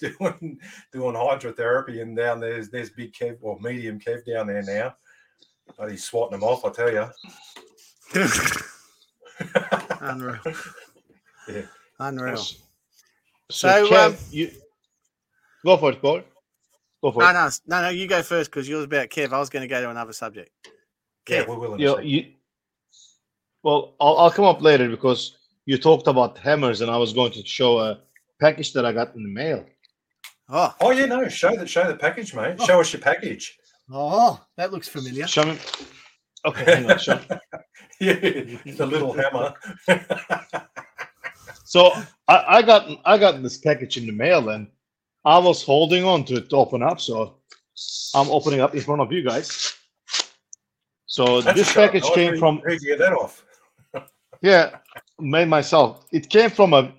doing doing hydrotherapy and down there's there's big Kev or medium Kev down there now. But he's swatting them off, I tell you. Unreal. So, Unreal. so So, Kev, um, you go for it, Paul. Go for No, it. no, no, no. You go first because yours about Kev. I was going to go to another subject. Yeah, we will. in You, you, well, I'll, I'll come up later because you talked about hammers, and I was going to show a package that I got in the mail. Oh, Oh yeah, no. Show the show the package, mate. Oh. Show us your package. oh, that looks familiar. Show me. Okay, hang on. Show. yeah, the little hammer. So I, I got I got this package in the mail, and I was holding on to it to open up. So I'm opening up in front of you guys. So That's this package Oh, came from Where'd you get that off? yeah, made myself. It came from a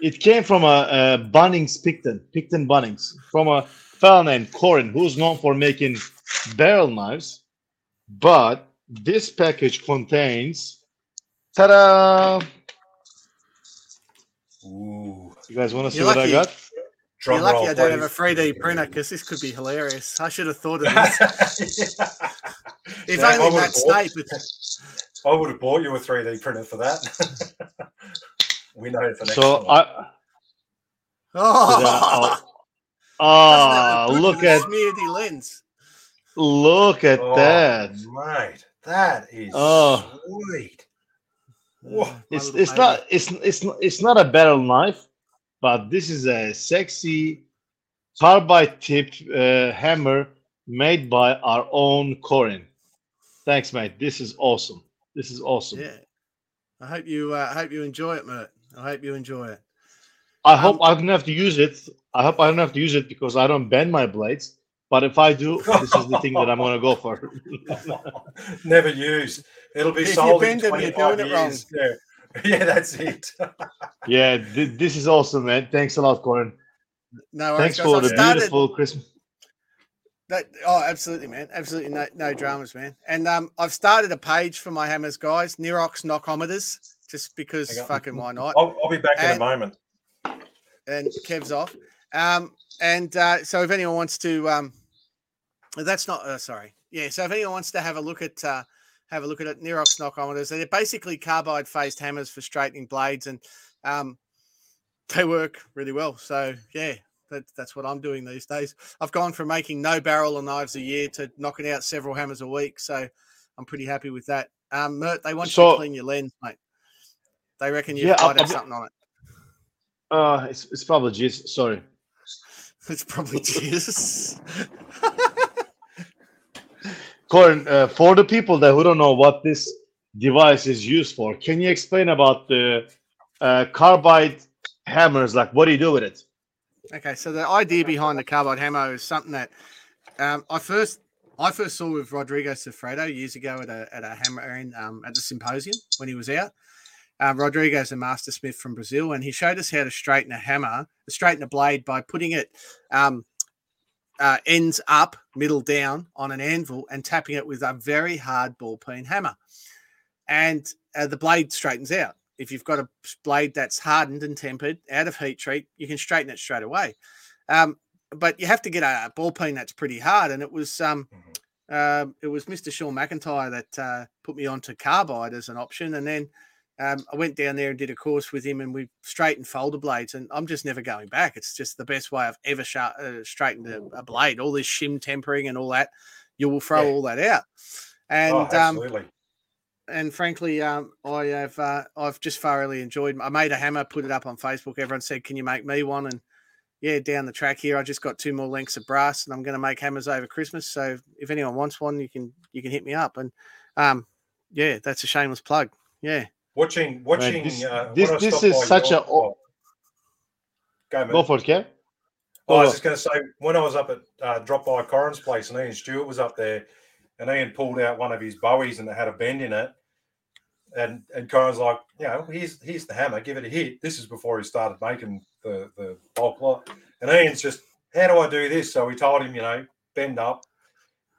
it came from a, a Bunnings Picton, Picton Bunnings, from a fellow named Corin, who's known for making barrel knives. But this package contains ta-da! Ooh, You guys want to see You're what I lucky. got? drum You're lucky roll, I don't have a 3D printer because this could be hilarious. I should have thought of this. If Yeah, only would've Matt bought- Snape. I would have bought you a 3D printer for that. we know for next So time. I Oh, Doesn't that look good at smeared the lens. look at Oh, that. right? That is Oh. sweet. Whoa. Uh, It's it's baby. not it's it's not- it's not a battle knife, but this is a sexy carbide tip uh, hammer made by our own Corin. Thanks, mate. This is awesome. This is awesome. Yeah. I hope you. Uh, I hope you enjoy it, Mert. I hope you enjoy it. I hope Um, I don't have to use it. I hope I don't have to use it because I don't bend my blades. But if I do, this is the thing that I'm gonna go for. Never used. It'll be If you sold bend in them, you're 25 doing it wrong. years. Yeah. yeah, that's it. yeah, th- this is awesome, man. Thanks a lot, Corin. No worries, Thanks for I've the started- beautiful Christmas. That, oh, absolutely, man. Absolutely no, no dramas, man. And um, I've started a page for my hammers, guys. Nirok knockometers, just because fucking why not? I'll, I'll be back in a moment. And Kev's off. Um, and uh, so if anyone wants to, um, that's not uh, sorry, yeah. So if anyone wants to have a look at uh, have a look at it, Nirok knockometers, they're basically carbide faced hammers for straightening blades, and um, they work really well. So yeah, that, that's what I'm doing these days. I've gone from making no barrel of knives a year to knocking out several hammers a week. So I'm pretty happy with that. Um, Mert, they want you to clean your lens, mate. They reckon you Yeah, might I'll- have I'll- something on it. Uh, it's, it's probably just sorry. It's probably Jesus. Corin, uh, for the people that who don't know what this device is used for, can you explain about the uh, carbide hammers? Like, what do you do with it? Okay, so the idea behind the carbide hammer is something that um, I first I first saw with Rodrigo Sfreddo years ago at a at a hammer in um, at the symposium when he was out. Um, Rodrigo's a master smith from Brazil, and he showed us how to straighten a hammer, straighten a blade by putting it um, uh, ends up, middle down on an anvil, and tapping it with a very hard ball peen hammer, and uh, the blade straightens out. If you've got a blade that's hardened and tempered out of heat treat, you can straighten it straight away. Um, but you have to get a ball peen that's pretty hard, and it was um, um, it was Mr. Shawn McIntyre that uh, put me onto carbide as an option, and then um, I went down there and did a course with him, and we straightened folder blades, and I'm just never going back. It's just the best way I've ever sharp, uh, straightened a, a blade. All this shim tempering and all that, you will throw Yeah. all that out. And oh, um, and frankly, um, I have uh, I've just thoroughly enjoyed. I made a hammer, put it up on Facebook. Everyone said, "Can you make me one?" And yeah, down the track here, I just got two more lengths of brass, and I'm going to make hammers over Christmas. So if anyone wants one, you can you can hit me up. And um, yeah, that's a shameless plug. Yeah, Watching, watching. this- uh, this- this is such a- oh. Go. Go for it, Kev. Oh, I was just going to say, when I was up at uh, drop by Corin's place, and Ian Stewart was up there, and Ian pulled out one of his bowies and it had a bend in it, and and Corin's like, you know, here's here's the hammer, give it a hit. This is before he started making the the bulk lot, and Ian's just, how do I do this? So we told him, you know, bend up,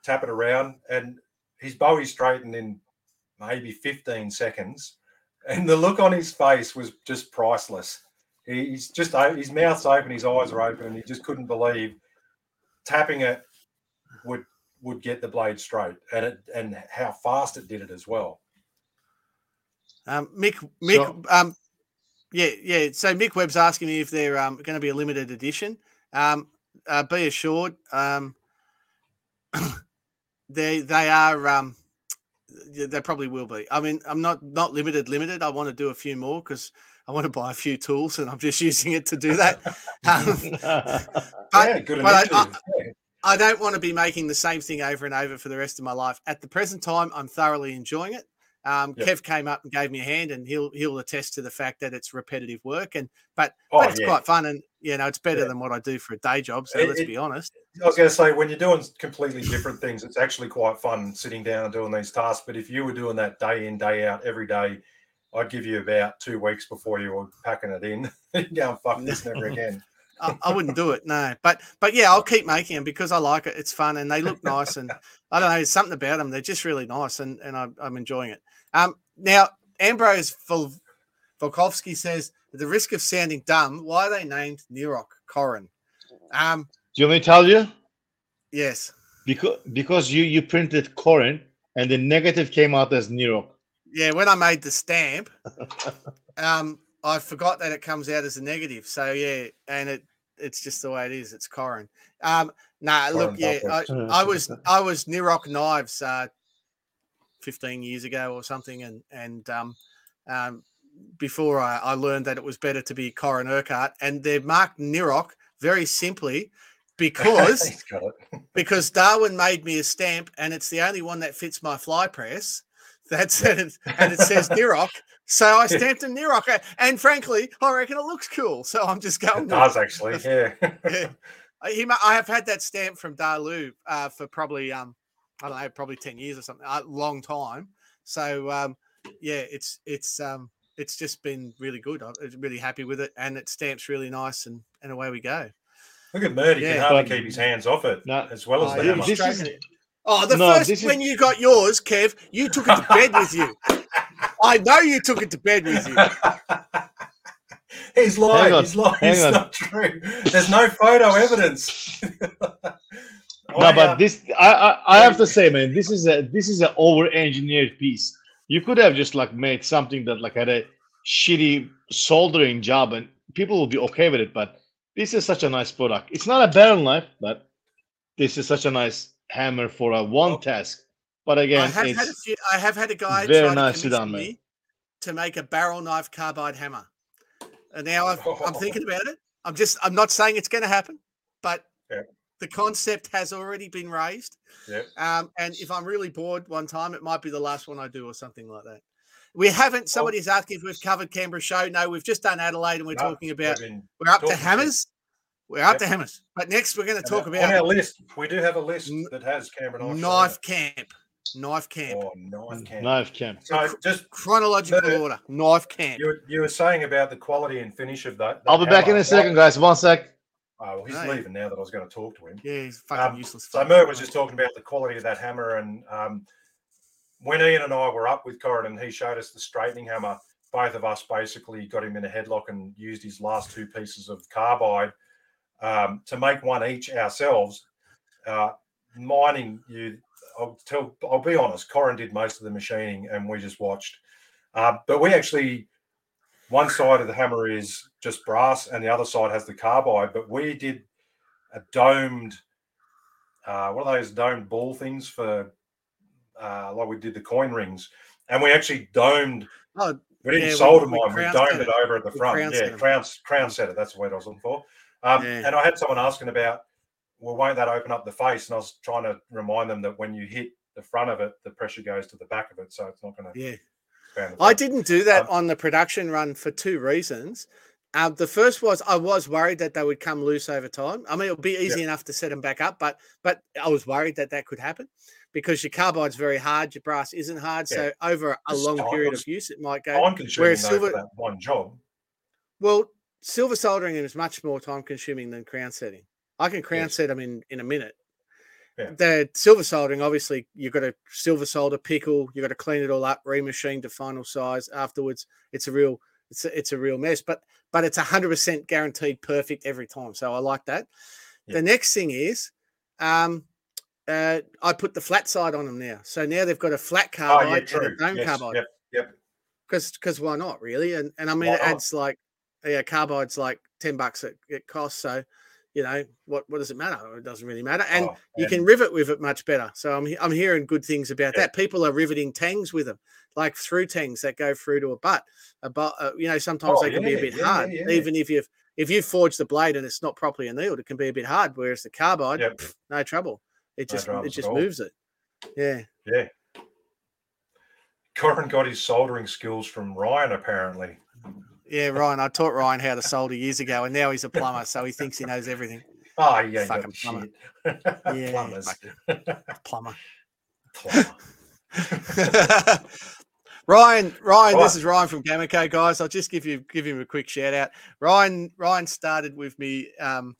tap it around, and his bowie straightened in maybe 15 seconds, and the look on his face was just priceless. He- He's just his mouth's open, his eyes are open, and he just couldn't believe tapping it would would get the blade straight, and it and how fast it did it as well. um, Mick Mick So- um, yeah yeah. So Mick Webb's asking me if they're um, going to be a limited edition. Um, uh, be assured, um, they they are um, yeah, they probably will be. I mean, I'm not not limited limited. I want to do a few more because I want to buy a few tools, and I'm just using it to do that. Um, but yeah, but I-. Yeah. I don't want to be making the same thing over and over for the rest of my life. At the present time, I'm thoroughly enjoying it. Um, Yep. Kev came up and gave me a hand, and he'll he'll attest to the fact that it's repetitive work, and but Oh, but it's yeah. quite fun, and you know it's better Yeah. than what I do for a day job. So It- let's it- be honest. I was going to say, when you're doing completely different things, it's actually quite fun sitting down and doing these tasks. But if you were doing that day in, day out, every day, I'd give you about two weeks before you were packing it in. you go and fuck this never again. I, I wouldn't do it, no. But but yeah, I'll keep making them because I like it. It's fun and they look nice, and I don't know, there's something about them. They're just really nice, and and I'm, I'm enjoying it. Um, now Ambrose Vol- Volkovsky says, at the risk of sounding dumb, why are they named Nirok Corin? Um, Do you want me to tell you? yes, Because because you you printed Corin and the negative came out as Nero. yeah. When I made the stamp, um, I forgot that it comes out as a negative. So yeah, and it it's just the way it is. It's Corin. Um, nah, look, yeah, I, backwards. I was I was Nirok Knives uh, 15 years ago or something, and and um, um, before I, I learned that it was better to be Corin Urquhart, and they're marked Nirok very simply because He's got it. because Darwin made me a stamp, and it's the only one that fits my fly press. That's it, and it says Nirok. So I stamped a Nirok, a- and frankly, I reckon it looks cool. So I'm just going. It does actually, yeah. yeah. I- He, I have had that stamp from Darlu uh, for probably um, I don't know, probably ten years or something, a long time. So um, yeah, it's it's um, it's just been really good. I'm really happy with it, and it stamps really nice, and and away we go. Look at Murdy, Yeah. can hardly keep his hands off it No, as well as Oh, the hammer. this is- Oh, the No, first this is- when you got yours, Kev, you took it to bed with you. I know you took it to bed with you. he's lying. On, He's lying. hang It's on. not true. There's no photo evidence. No, I, but this I, I I have to say, man, this is a this is an over engineered piece. You could have just like made something that like had a shitty soldering job and people will be okay with it. But this is such a nice product. It's not a barrel knife, but this is such a nice hammer for a one oh. task. But I again, have had a few, I have had a guy very try to nicely commission done, mate. me to make a barrel knife carbide hammer. And now I've, I'm thinking about it. I'm just I'm not saying it's going to happen, but Yeah. the concept has already been raised. Yep. Um, and if I'm really bored one time, it might be the last one I do or something like that. We haven't. Somebody's asking if we've covered Canberra show. No, we've just done Adelaide, and we're no, talking about we've been- we're up to talking shit. hammers. We're up Yep. to hammers. But next, we're going to talk on our list. We do have a list that has Canberra knife. knife camp. Knife camp. Oh, knife camp. knife camp. So just Chronological No, order. Knife camp. you were, you were saying about the quality and finish of that. I'll be back in a second, guys. One sec. Oh, well, he's No. leaving now that I was going to talk to him. Yeah, he's fucking Um, useless. So fuck. Mert was just talking about the quality of that hammer, and um, when Ian and I were up with Corin and he showed us the straightening hammer, both of us basically got him in a headlock and used his last two pieces of carbide um, to make one each ourselves. Uh, mining, you, I'll tell, I'll be honest, Corin did most of the machining, and we just watched. Uh, but we actually, one side of the hammer is just brass, and the other side has the carbide. But we did a domed uh, what are those domed ball things for uh, like we did the coin rings and we actually domed Oh, we didn't Yeah, we- solder we mine we crown domed it it. over at the We front crown yeah crown crown set it that's the word i was looking for um, Yeah. and i had someone asking about well won't that open up the face and i was trying to remind them that when you hit the front of it the pressure goes to the back of it so it's not going to yeah. I didn't do that Um, on the production run for two reasons. Um, the first was I was worried that they would come loose over time. I mean, it would be easy enough to set them back up, but but I was worried that that could happen because your carbide's very hard, your brass isn't hard. So over a Just long time period of use, it might go. time consuming whereas silver- that one job Well, silver soldering is much more time consuming than crown setting. I can crown Yes. set them in, in a minute. Yeah. The silver soldering, obviously, you've got to silver solder, pickle, you've got to clean it all up, remachine to final size afterwards. It's a real, it's a, it's a real mess, but but it's hundred percent guaranteed perfect every time. So I like that. Yeah. The next thing is, um, uh, I put the flat side on them now. So now they've got a flat oh carbide yeah and a dome yes, carbide yep yep because because why not really and and i mean Why it not? adds like yeah carbide's like 10 bucks it, it costs so you know what what does it matter? It doesn't really matter, and Oh, you can rivet with it much better. So I'm I'm hearing good things about Yeah. that. People are riveting tangs with them, like through tangs that go through to a butt. A butt, uh, you know, sometimes Oh, they can be a bit yeah, hard, yeah, yeah. even if you've if you forge the blade and it's not properly annealed, it can be a bit hard. Whereas the carbide, pff, no trouble. It just dramas it just moves it. Yeah. Yeah. Corin got his soldering skills from Ryan, apparently. Yeah, Ryan. I taught Ryan how to solder years ago, and now he's a plumber, so he thinks he knows everything. Oh, yeah, Fucking plumber. shit. Yeah, Plumbers. Plumber. Plumber. Ryan, Ryan, Right. this is Ryan from Gamico, guys. I'll just give you give him a quick shout out. Ryan, Ryan started with me. Um,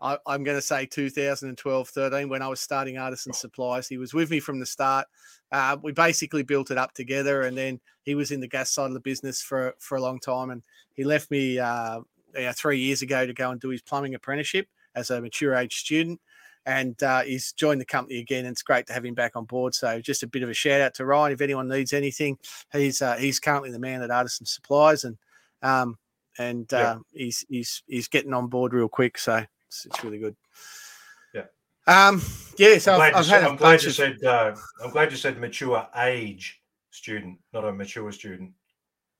I, I'm going to say 2012, 13 when I was starting Artisan Supplies. He was with me from the start. Uh, we basically built it up together, and then he was in the gas side of the business for for a long time, and he left me uh, yeah, three years ago to go and do his plumbing apprenticeship as a mature age student and uh, he's joined the company again. And it's great to have him back on board. So just a bit of a shout out to Ryan. If anyone needs anything, he's uh, he's currently the man at Artisan Supplies, and um, and Yeah. uh, he's he's he's getting on board real quick. So it's, it's really good. Yeah. Um. Yeah. So I'm I've, glad, you I've said, had I'm glad you of. said. Uh, I'm glad you said mature age student, not a mature student.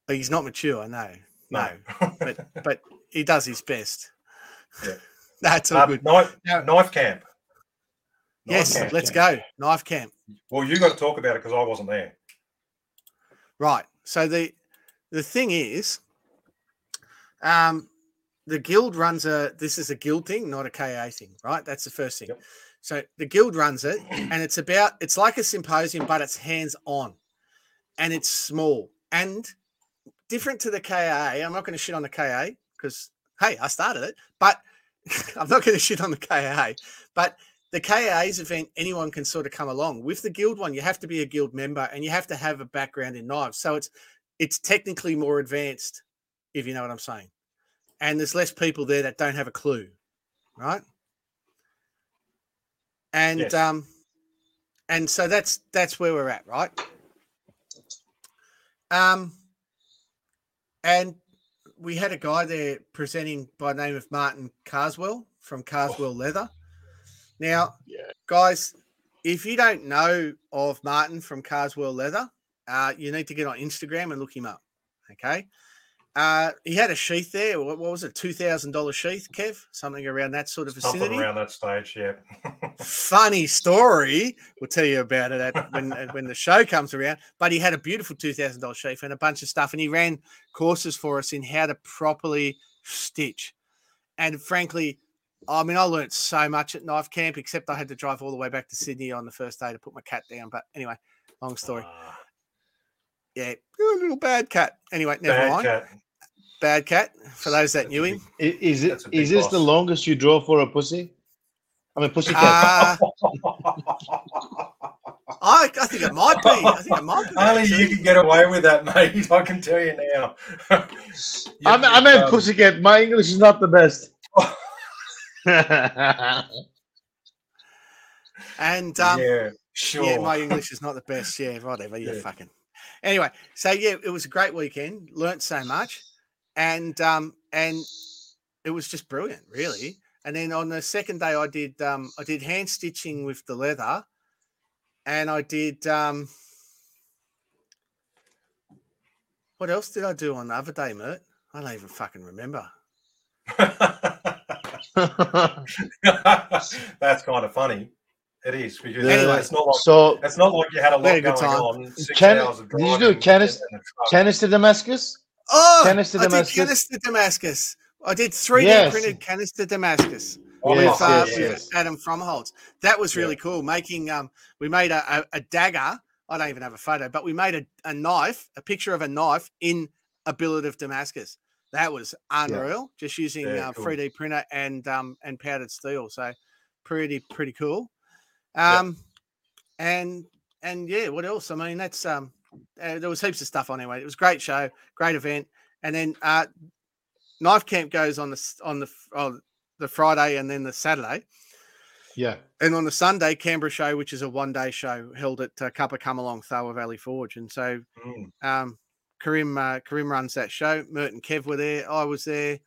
He's not mature. No. No. No. but but he does his best. Yeah. That's all Uh, good. knife, knife camp. Knife Yes. camp. Let's go. Knife camp. Well, you got to talk about it because I wasn't there. Right. So the the thing is, um, the guild runs a. This is a guild thing, not a KA thing, right? That's the first thing. Yep. So the guild runs it, and it's about. It's like a symposium, but it's hands on, and it's small and different to the KA. I'm not going to shit on the KA because hey, I started it, but I'm not going to shit on the KA. But the KA's event, anyone can sort of come along. With the guild one, you have to be a guild member and you have to have a background in knives. So it's it's technically more advanced, if you know what I'm saying. And there's less people there that don't have a clue, right? And Yes. um, and so that's that's where we're at, right? Um, and we had a guy there presenting by the name of Martin Carswell from Carswell Leather. Now, Yeah. guys, if you don't know of Martin from Carswell Leather, uh, you need to get on Instagram and look him up. Okay. Uh, he had a sheath there. What, what was it? Two thousand dollar sheath, Kev? Something around that sort of Something vicinity. around that stage, yeah. Funny story. We'll tell you about it at, when uh, when the show comes around. But he had a beautiful two thousand dollar sheath and a bunch of stuff, and he ran courses for us in how to properly stitch. And frankly, I mean, I learned so much at knife camp, except I had to drive all the way back to Sydney on the first day to put my cat down. But anyway, long story. Ah, Yeah, you're a little bad cat. Anyway, never bad mind. cat. Bad cat. For those that knew him, I- Is it That's a is this the longest you draw for a pussy? I mean, pussy cat. uh, I, I think it might be. I think it might be. Only actually. you can get away with that, mate. I can tell you now. I'm, mean, I meant um, pussy cat. My English is not the best. And um, yeah, sure. Yeah, my English is not the best. Yeah, whatever. You Yeah. fucking. Anyway, so yeah, it was a great weekend. Learned so much, and um, and it was just brilliant, really. And then on the second day, I did um, I did hand stitching with the leather, and I did um, what else did I do on the other day, Mert? I don't even fucking remember. That's kind of funny. It is because The- it's not like so it's not like you had a lot had a going good time. on. Six Can- hours of did you do driving canis- in a truck. canister Damascus. Oh, Canister I did canister Damascus. I did 3D Yes. printed canister Damascus. Oh, Yes, with, uh, yes, with yes. Adam Fromholtz. That was Yeah. really cool. Making um, we made a, a, a dagger. I don't even have a photo, but we made a, a knife, a picture of a knife in a billet of Damascus. That was unreal. Just using Yeah, uh, cool. 3D printer and um and powdered steel. So pretty pretty cool. Yeah. Um, and and yeah, what else? I mean, that's um, uh, there was heaps of stuff on anyway. It was a great show, great event, and then uh, knife camp goes on the on the on the Friday and then the Saturday. Yeah. And on the Sunday, Canberra show, which is a one day show held at uh, Cuppacumbalong, Tharwa Valley Forge. And so Mm. um, Karim, uh, Karim runs that show. Mert and Kev were there. I was there.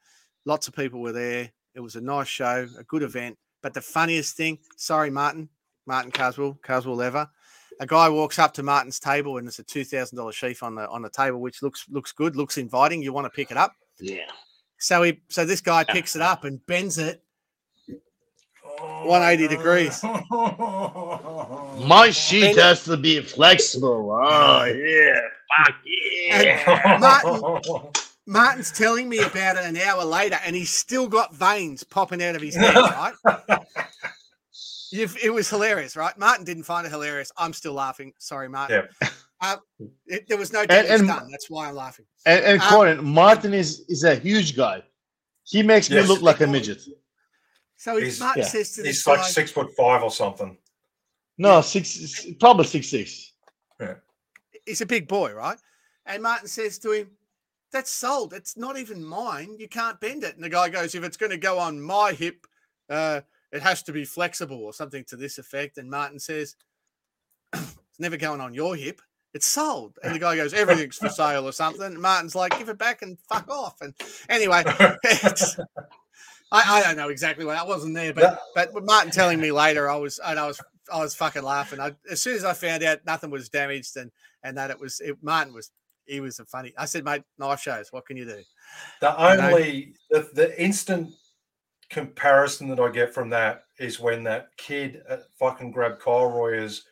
Lots of people were there. It was a nice show, a good event. But the funniest thing, sorry, Martin, Martin Carswell, Carswell Leather, a guy walks up to Martin's table and there's a two thousand dollar sheath on the on the table, which looks looks good, looks inviting. You want to pick it up. Yeah. So he so this guy picks it up and bends it 180 degrees. My sheet has to be flexible. Oh yeah, fuck yeah. Martin- Martin's telling me about it an hour later, and he's still got veins popping out of his head, right? You've, it was hilarious, right? Martin didn't find it hilarious. I'm still laughing. Sorry, Martin. Uh, it- there was no damage and- done. That's why I'm laughing. And, and Um, Corin, Martin is is a huge guy. He makes Yes. me look like a midget. So he, He's- Martin yeah. says to this He's like guy, six foot five or something. No, six, probably six six. Yeah. he's a big boy, right? And Martin says to him, That's sold. It's not even mine. You can't bend it. And the guy goes, If it's going to go on my hip, uh, it has to be flexible or something to this effect. And Martin says, It's never going on your hip. It's sold. And the guy goes, Everything's for sale or something. And Martin's like, Give it back and fuck off. And anyway, I, I don't know exactly why I wasn't there, but but Martin telling me later, I was and I was I was fucking laughing. I, as soon as I found out nothing was damaged and and that it was it, Martin was he was a funny. I said, mate, knife shows. What can you do? The You know? only the, the instant comparison that I get from that is when that kid at fucking grabbed Kyle Royer's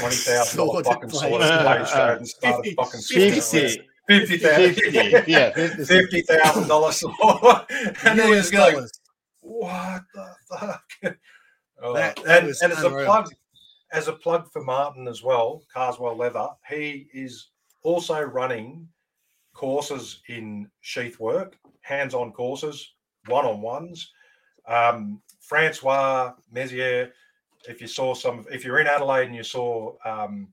twenty thousand dollar Sword fucking blade. sword blade showed and uh, uh, started 50 fucking 50 swinging Fifty. it. fifty thousand, Fifty. Yeah, fifty. fifty thousand dollars sword, and he was going, dollars. "What the fuck?" Oh, That- that and and as a plug, as a plug for Martin as well, Carswell Leather, he is also running courses in sheath work, hands-on courses, one-on-ones. Um, Francois Mezier, if you saw some, if you're in Adelaide and you saw um,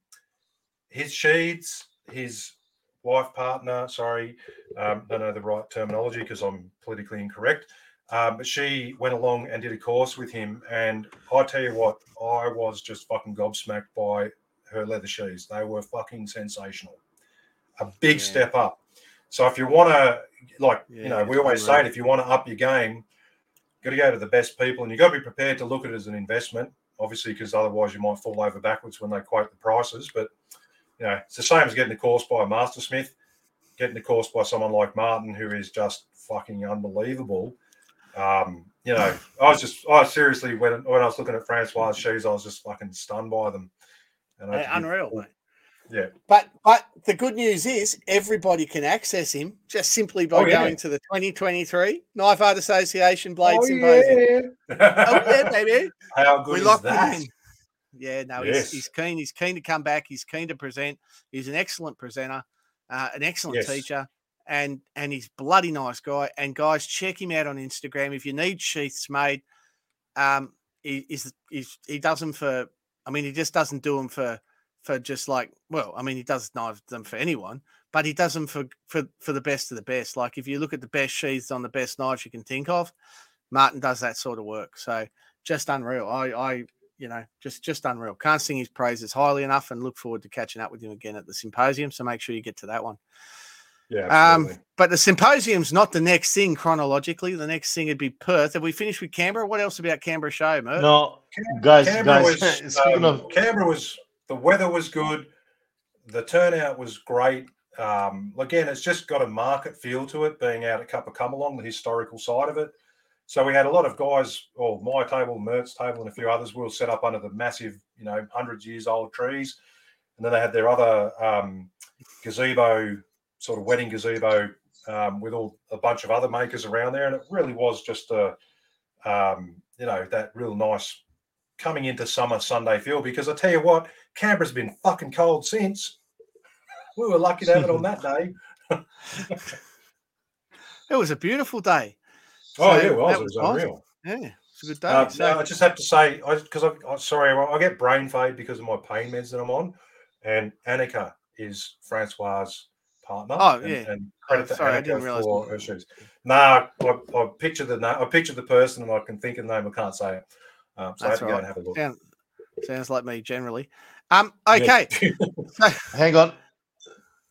his sheaths, his wife partner, sorry, um, don't know the right terminology because I'm politically incorrect. Um, but she went along and did a course with him, and I tell you what, I was just fucking gobsmacked by her leather shoes. They were fucking sensational. A big Yeah. step up. So if you want to, like you know, we always say, it, if you want to up your game, you got to go to the best people, and you got to be prepared to look at it as an investment. Obviously, because otherwise you might fall over backwards when they quote the prices. But you know, it's the same as getting a course by a master smith, getting a course by someone like Martin, who is just fucking unbelievable. Um, you know, I was just, I seriously, when when I was looking at Francois' shoes, I was just fucking stunned by them. And I had to give unreal, mate. Yeah. But but the good news is everybody can access him just simply by Oh, yeah. going to the 2023 Knife Art Association Blade Oh, Symposium. yeah. Oh yeah, baby. How good we is that? Yeah, no, Yes. he's, he's keen. He's keen to come back. He's keen to present. He's an excellent presenter, uh, an excellent Yes. teacher, and and he's bloody nice guy. And guys, check him out on Instagram if you need sheaths made. Um, he is he's, he does them for. I mean, he just doesn't do them for for just like well, I mean, he does knife them for anyone, but he does them for for for the best of the best. Like if you look at the best sheaths on the best knives you can think of, Martin does that sort of work. So just unreal. I I you know, just just unreal. Can't sing his praises highly enough, and look forward to catching up with him again at the symposium. So make sure you get to that one. Yeah, Um, but the symposium's not the next thing chronologically. The next thing would be Perth. Have we finished with Canberra? What else about Canberra show, Mert? No, guys, Canberra guys. was, speaking um, of, Canberra was the weather was good, the turnout was great. Um, again, it's just got a market feel to it, being out at Cuppacumbalong, the historical side of it. So we had a lot of guys, or my table, Mert's table, and a few others. We were set up under the massive, you know, hundreds years old trees, and then they had their other um, gazebo, sort of wedding gazebo, um, with all a bunch of other makers around there, and it really was just a, um, you know, that real nice coming into summer Sunday feel. Because I tell you what, Canberra's been fucking cold since. We were lucky to have it on that day. It was a beautiful day. Oh yeah, it was. that It was was unreal. Yeah, it's a good day. Uh, so, no, I just have to say, because I, I, sorry, I, I get brain fade because of my pain meds that I'm on, and Annika is Francois' partner. Oh, and, yeah. and credit Oh, to sorry, I Annika for her shoes. Nah, I, I picture the name, I picture the person, and I can think of the name. I can't say it, um, so I have That's to all go right. and have a look. sound, sounds like me generally. Um, okay. Hang on.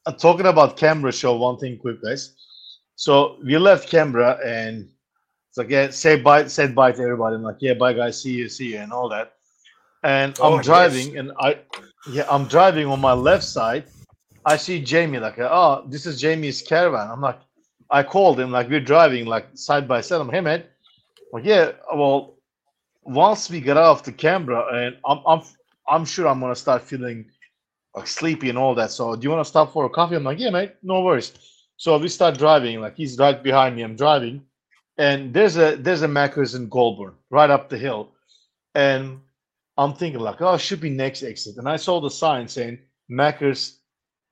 Uh, talking about Canberra show, one thing quick, guys. So we left Canberra and It's like, yeah, say bye, said bye to everybody. I'm like, yeah, bye guys, see you, see you, and all that. And Oh, I'm yes. driving, and I, yeah, I'm driving on my left side. I see Jamie, like, oh, this is Jamie's caravan. I'm like, I called him, like, we're driving, like, side by side. I'm, hey, man, like, yeah, well, once we get off the Canberra, and I'm, I'm, I'm sure I'm gonna start feeling like sleepy and all that. So, do you want to stop for a coffee? I'm like, yeah, mate, no worries. So we start driving, like he's right behind me. I'm driving, and there's a there's a Macca's in Goulburn right up the hill, and I'm thinking like, oh, should be next exit. And I saw the sign saying Macca's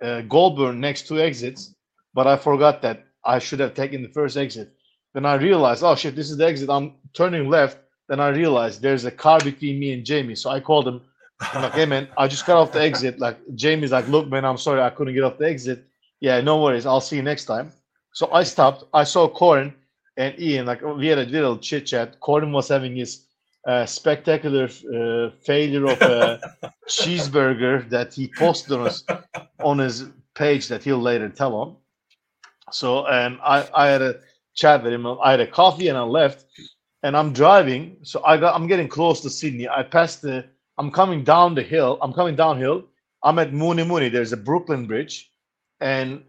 uh, Goulburn next two exits, but I forgot that I should have taken the first exit. Then I realized, oh shit, this is the exit. I'm turning left. Then I realized there's a car between me and Jamie. So I called him. I'm like, hey man, I just got off the exit. Like Jamie's like, look, man, I'm sorry, I couldn't get off the exit. Yeah, no worries. I'll see you next time. So I stopped. I saw Corin and Ian. Like we had a little chit chat. Corin was having his uh, spectacular uh, failure of a cheeseburger that he posted on his on his page that he'll later tell on. So and I I had a chat with him. I had a coffee and I left. And I'm driving, so I got I'm getting close to Sydney. I passed the I'm coming down the hill. I'm coming downhill. I'm at Mooney Mooney. There's a Brooklyn Bridge, and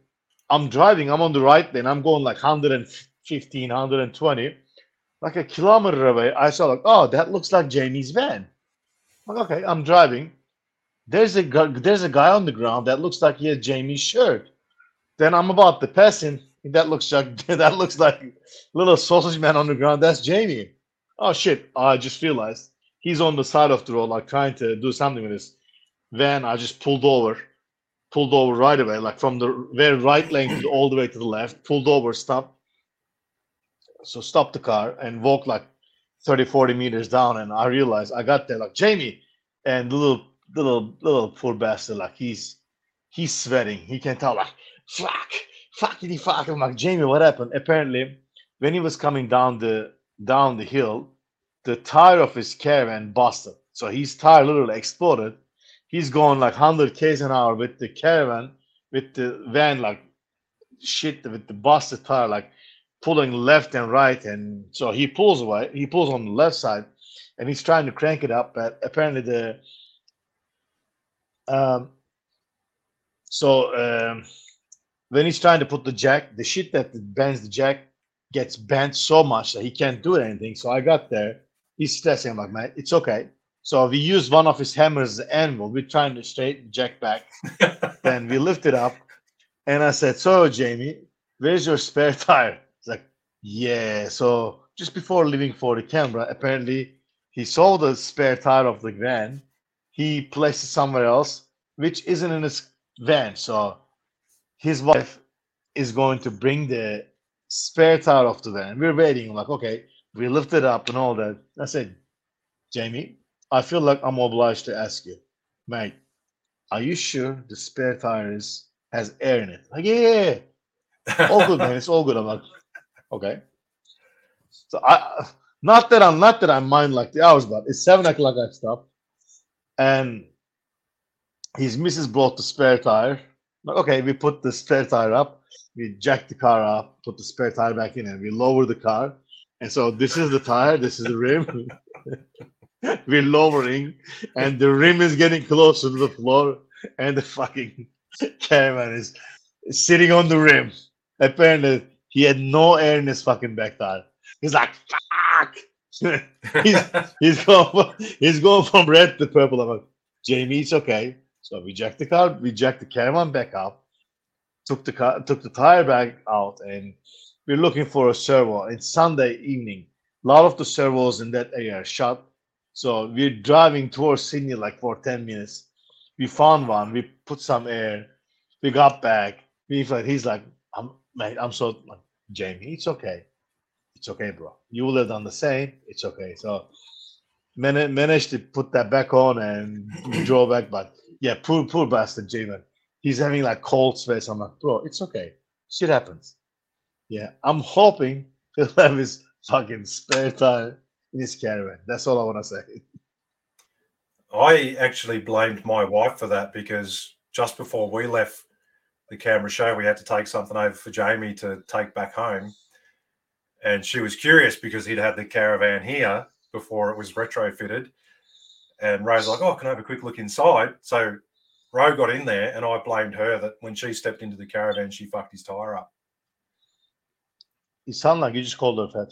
I'm driving. I'm on the right lane. I'm going like 115, 120, like a kilometer away. I saw like, oh, that looks like Jamie's van. I'm like, okay, I'm driving. There's a there's a guy on the ground that looks like he has Jamie's shirt. Then I'm about to pass him. That looks like that looks like little sausage man on the ground. That's Jamie. Oh shit! I just realized he's on the side of the road, like trying to do something with his van. I just pulled over, pulled over right away, like from the very right lane all the way to the left, pulled over, stopped. So stopped the car and walked like 30, 40 meters down. And I realized I got there like Jamie and the little, little, little poor bastard, like he's, he's sweating. He can't tell like, fuck, fuckity fuck. I'm like, Jamie, what happened? Apparently, when he was coming down the, down the hill, the tire of his caravan busted. So his tire literally exploded. He's going like 100 k's an hour with the caravan, with the van like shit with the busted tire, like pulling left and right. And so he pulls away. He pulls on the left side, and he's trying to crank it up. But apparently the um, so um, when he's trying to put the jack, the shit that bends the jack gets bent so much that he can't do anything. So I got there. He's stressing. I'm like, man, it's okay. So we used one of his hammers as an anvil. We're trying to straighten the jack back. then we lift it up. And I said, So, Jamie, where's your spare tire? He's like, Yeah. So just before leaving for the Canberra, apparently he saw the spare tire of the van. He placed it somewhere else, which isn't in his van. So his wife is going to bring the spare tire of the van. We're waiting, like, okay, we lift it up and all that. I said, Jamie, I feel like I'm obliged to ask you, mate, are you sure the spare tire is has air in it? Like, yeah, yeah, yeah. all good, man. It's all good. I'm like, okay. So I not that I'm not that I mind like the hours, but it's seven o'clock I stop. And his missus brought the spare tire. Okay, we put the spare tire up, we jack the car up, put the spare tire back in, and we lower the car. And so this is the tire, this is the rim. We're lowering, and the rim is getting closer to the floor, and the fucking caravan is sitting on the rim. Apparently, he had no air in his fucking back tire. He's like, fuck. he's he's going from, he's going from red to purple. I'm like, Jamie, it's okay. So we jacked the car, we jacked the caravan back up, took the car, took the tire back out, and we're looking for a servo. It's Sunday evening. A lot of the servos in that area are shut. So we're driving towards Sydney like for 10 minutes. We found one, we put some air, we got back. We like he's like, I'm mate, I'm so like, Jamie, it's okay. It's okay, bro. You will have done the same. It's okay. So man- managed to put that back on and drove back. But yeah, poor poor bastard Jamie. He's having like cold sweats. I'm like, bro, it's okay. Shit happens. Yeah, I'm hoping he'll have his fucking spare tire in his caravan. That's all I want to say. I actually blamed my wife for that because just before we left the Canberra show, we had to take something over for Jamie to take back home. and she was curious because he'd had the caravan here before it was retrofitted. And Ray's like, "Oh, can I have a quick look inside?" So Ro got in there, and I blamed her that when she stepped into the caravan, she fucked his tire up. You sound like you just called her fat.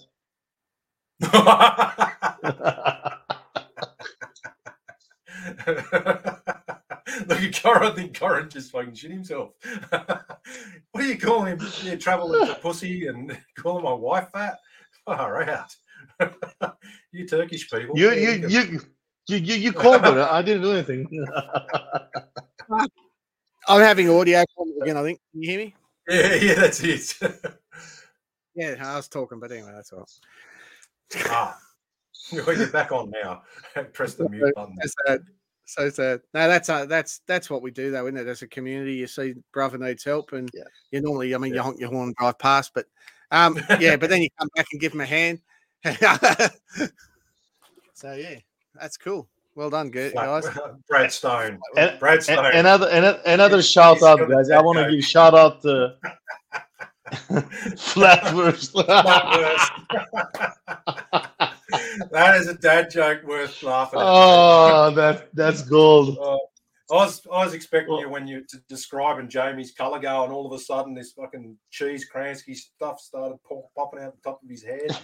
Look at Corin. I think Corin just fucking shit himself. what are you calling him? Yeah, travel with the pussy and calling my wife fat? Far out. you Turkish people. you, you, you, you, you, you called her. I didn't do anything. I'm having audio problems again. I think. Can you hear me? Yeah, yeah, that's it. Yeah, I was talking, but anyway, that's all. right. ah, you're back on now. Press the mute button. So sad. So sad. No, that's uh, that's that's what we do though, isn't it? As a community, you see brother needs help, and Yeah. you normally, I mean, you honk your horn and drive past, but um, yeah, but then you come back and give him a hand. so yeah, that's cool. Well done, gu- guys. Brad Stone. And- Brad A- Stone. another, another, another shout out, guys. I want to give shout out to Flatwurst. that is a dad joke worth laughing at. oh, that that's gold. Uh, I was I was expecting you when you to describing Jamie's colour go, and all of a sudden this fucking cheese Kransky stuff started pop, popping out the top of his head.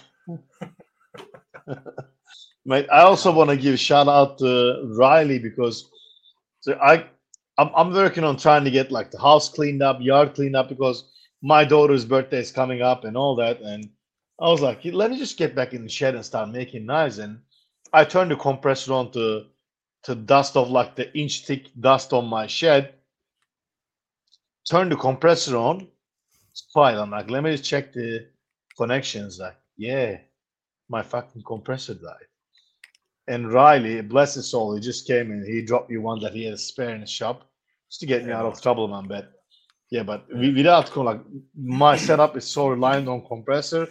Mate, I also want to give shout out to Riley because so I I'm, I'm working on trying to get like the house cleaned up, yard cleaned up because my daughter's birthday is coming up and all that. And I was like, let me just get back in the shed and start making knives. And I turned the compressor on to to dust off like the inch thick dust on my shed. Turn the compressor on. It's quiet. I'm like, let me just check the connections. Like, yeah, my fucking compressor died. And Riley, bless his soul, he just came in. He dropped me one that he had a spare in his shop just to get me out of trouble, man. But yeah, but wi- without co- like my setup is so reliant on compressor,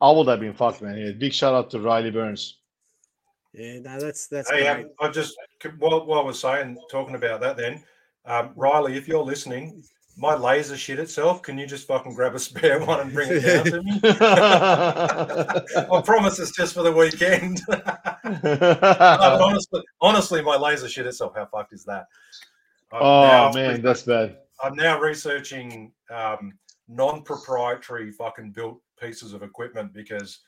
I would have been fucked, man. Yeah, big shout out to Riley Burns. Yeah, no, that's that's Hey, great. um, I just while, while I was saying talking about that, then um, Riley, if you're listening, my laser shit itself. Can you just fucking grab a spare one and bring it down to me? I promise it's just for the weekend. Honestly, honestly, my laser shit itself. How fucked is that? I'm oh now man, re- that's bad. I'm now researching um, non-proprietary fucking built pieces of equipment because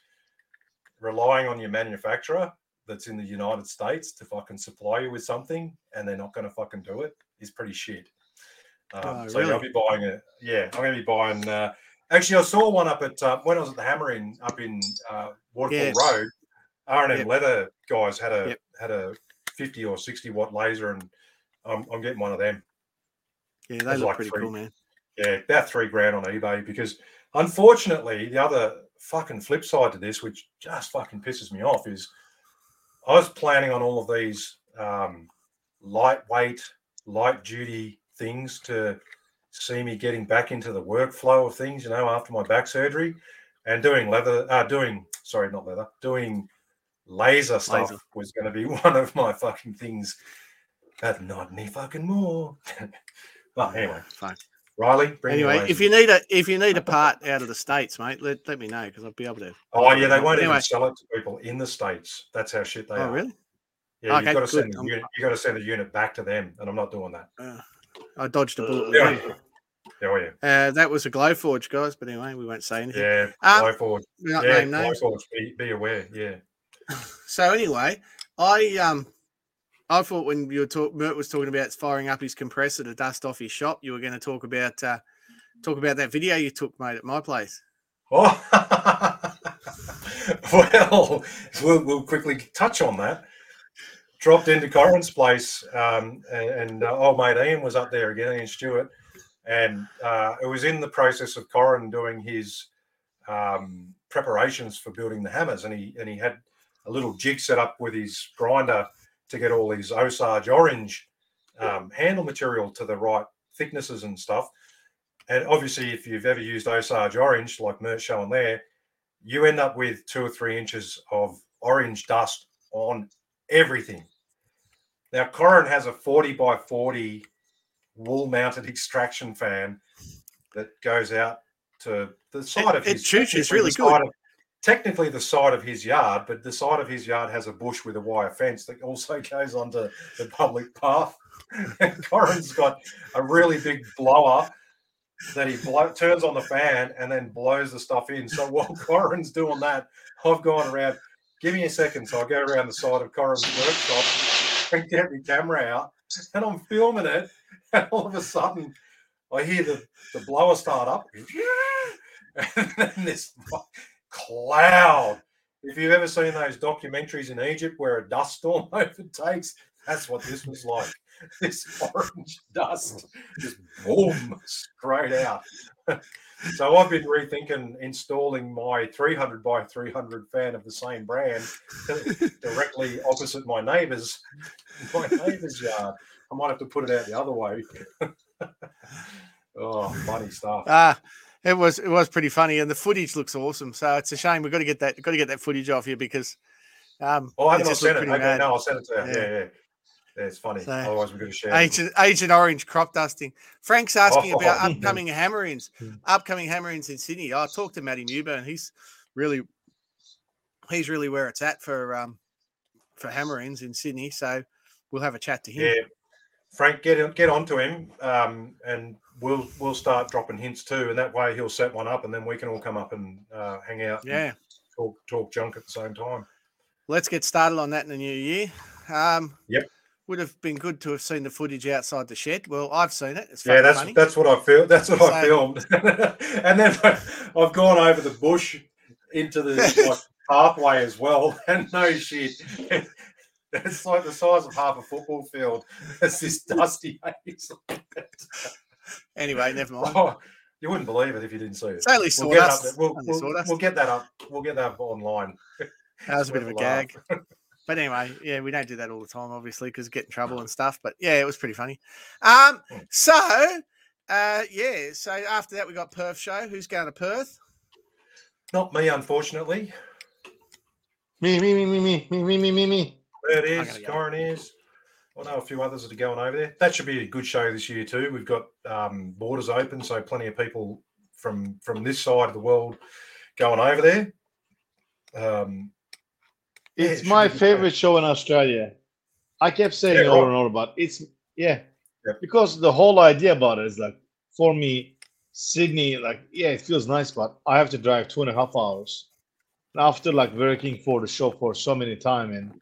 relying on your manufacturer that's in the United States to fucking supply you with something and they're not going to fucking do it is pretty shit. Um, Oh, so yeah, I'll be buying it. Yeah, I'm going to be buying. Uh, actually, I saw one up at uh, when I was at the hammer-in up in uh, Waterfall Yes. Road. R and M Leather guys had a Yep. had a 50 or 60 watt laser, and I'm, I'm getting one of them. Yeah, they There's look like pretty three- cool, man. Yeah, about three grand on eBay because unfortunately, the other fucking flip side to this, which just fucking pisses me off, is I was planning on all of these um, lightweight, light duty things to see me getting back into the workflow of things, you know, after my back surgery and doing leather, uh, doing, sorry, not leather, doing laser stuff Laser. was going to be one of my fucking things. But not any fucking more. but anyway, Fine. Riley, bring Anyway, if you need a if you need a part out of the states, mate, let, let me know because I'll be able to. Oh yeah, they won't Anyway. even sell it to people in the states. That's how shit they Oh are. really? Yeah, Okay, you've got to send unit. You got to send a unit back to them, and I'm not doing that. Uh, I dodged a bullet. Yeah, you. yeah, oh, yeah, Uh, that was a Glowforge, guys. But anyway, we won't say anything. yeah. Um, Glowforge. Yeah, name names. Glowforge. Be, be aware. Yeah. So anyway, I um, I thought when you were talk, Mert was talking about firing up his compressor to dust off his shop, you were going to talk about uh, talk about that video you took, mate, at my place. Oh, well, we'll, we'll quickly touch on that. Dropped into Corin's place, um, and, and uh, old mate Ian was up there again, Ian Stewart, and uh, it was in the process of Corin doing his um, preparations for building the hammers, and he and he had a little jig set up with his grinder to get all his Osage orange um, handle material to the right thicknesses and stuff. And obviously, if you've ever used Osage orange, like Mert showing there, you end up with two or three inches of orange dust on everything. Now, Corin has a 40 by 40 wall mounted extraction fan that goes out to the side of it his shoots, it's technically really good. of- technically the side of his yard, but the side of his yard has a bush with a wire fence that also goes onto the public path. And Corin's got a really big blower that he blow, turns on the fan and then blows the stuff in. So while Corin's doing that, I've gone around. Give me a second, so I'll go around the side of Corin's workshop and get my camera out, and I'm filming it. And all of a sudden, I hear the, the blower start up, and then this cloud. If you've ever seen those documentaries in Egypt where a dust storm overtakes, that's what this was like. This orange dust just boom straight out. So I've been rethinking installing my 300 by 300 fan of the same brand directly opposite my neighbour's my neighbour's yard. I might have to put it out the other way. oh, funny stuff. Ah, it was it was pretty funny, and the footage looks awesome. So it's a shame we've got to get that got to get that footage off here because. Um, oh, I haven't sent it. Okay, mad. no, I'll send it to you. Yeah. Yeah, yeah. It's funny. So, Otherwise, we're going to share. Agent, Agent Orange crop dusting. Frank's asking Oh. about upcoming hammer-ins. Hmm. Upcoming hammer-ins in Sydney. I talked to Matty Newburn. He's really, he's really where it's at for um for hammer-ins in Sydney. So we'll have a chat to him. Yeah, Frank, get get on to him, um, and we'll we'll start dropping hints too, and that way he'll set one up, and then we can all come up and uh, hang out, Yeah. talk talk junk at the same time. Let's get started on that in the new year. Um, Yep. Would have been good to have seen the footage outside the shed. Well, I've seen it. It's Yeah, that's funny. that's what I feel. That's what I filmed, and then I've gone over the bush into the like, pathway as well, and no shit. It's like the size of half a football field. It's this dusty haze. Anyway, never mind. Oh, you wouldn't believe it if you didn't see it. It's only We'll get, up sawdust. We'll, we'll, we'll get that up. We'll get that up online. That was a bit of a a laugh. gag. But anyway, yeah, we don't do that all the time, obviously, because get in trouble and stuff. But yeah, it was pretty funny. Um, Mm. so uh, yeah, so after that we got Perth show. Who's going to Perth? Not me, unfortunately. Me, me, me, me, me, me, me, me, me, me. There it I'm is. gonna go. Corin is. I know a few others that are going over there. That should be a good show this year too. We've got um, borders open, so plenty of people from from this side of the world going over there. Um, yeah, it It's my be a good show. favorite show in Australia. I kept saying Yeah, over and over about it's yeah, Yeah. because the whole idea about it is like for me, Sydney, like yeah, it feels nice, but I have to drive two and a half hours. And after like working for the show for so many time, and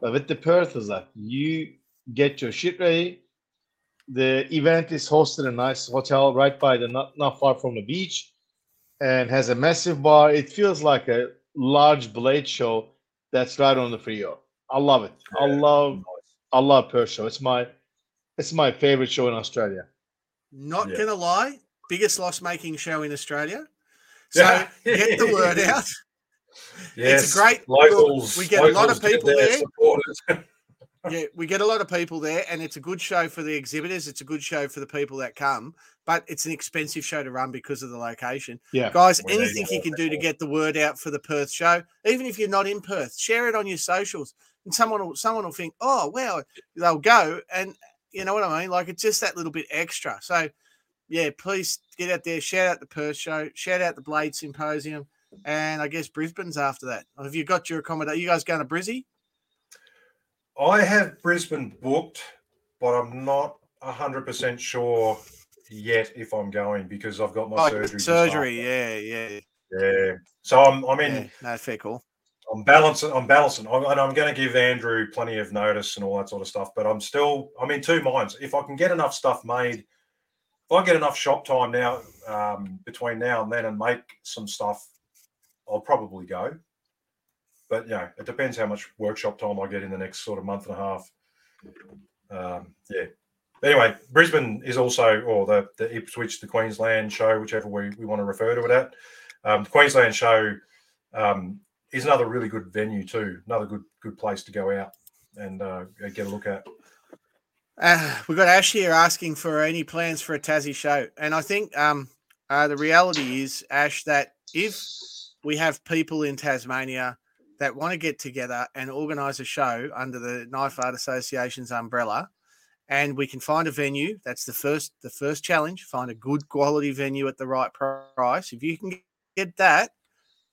but with the Perth is like you get your shit ready. The event is hosted in a nice hotel right by the not not far from the beach, and has a massive bar. It feels like a large blade show that's right on the freeway. I love it. I love I love Perth show. It's my it's my favorite show in Australia. Not Yeah. gonna lie, biggest loss making show in Australia. So Yeah. get the word out. Yes, It's a great- locals. we get a lot of locals get people their there. yeah, we get a lot of people there, and it's a good show for the exhibitors. It's a good show for the people that come, but it's an expensive show to run because of the location. Yeah. Guys, anything you more can do to get the word out for the Perth show, even if you're not in Perth, share it on your socials, and someone will someone will think, oh wow, they'll go, and you know what I mean. Like it's just that little bit extra. So yeah, please get out there, shout out the Perth show, shout out the Blade Symposium, and I guess Brisbane's after that. Have you got your accommodation? You guys going to Brizzy? I have Brisbane booked, but I'm not hundred percent sure yet if I'm going because I've got my Oh, surgery. surgery, yeah, yeah, Yeah. So I'm I'm in yeah. No, fair call. I'm balancing. I'm balancing. I'm, and I'm going to give Andrew plenty of notice and all that sort of stuff. But I'm still. I'm in two minds. If I can get enough stuff made, if I get enough shop time now um, between now and then, and make some stuff, I'll probably go. But you know, it depends how much workshop time I get in the next sort of month and a half. Um, yeah. Anyway, Brisbane is also, or the the Ipswich, the Queensland show, whichever we, we want to refer to it at. Um, the Queensland show um, is another really good venue too. Another good good place to go out and uh, get a look at. Uh, we got Ash here asking for any plans for a Tassie show, and I think um, uh, the reality is, Ash, that if we have people in Tasmania that want to get together and organise a show under the Knife Art Association's umbrella, and we can find a venue, that's the first the first challenge. Find a good quality venue at the right price. If you can get that,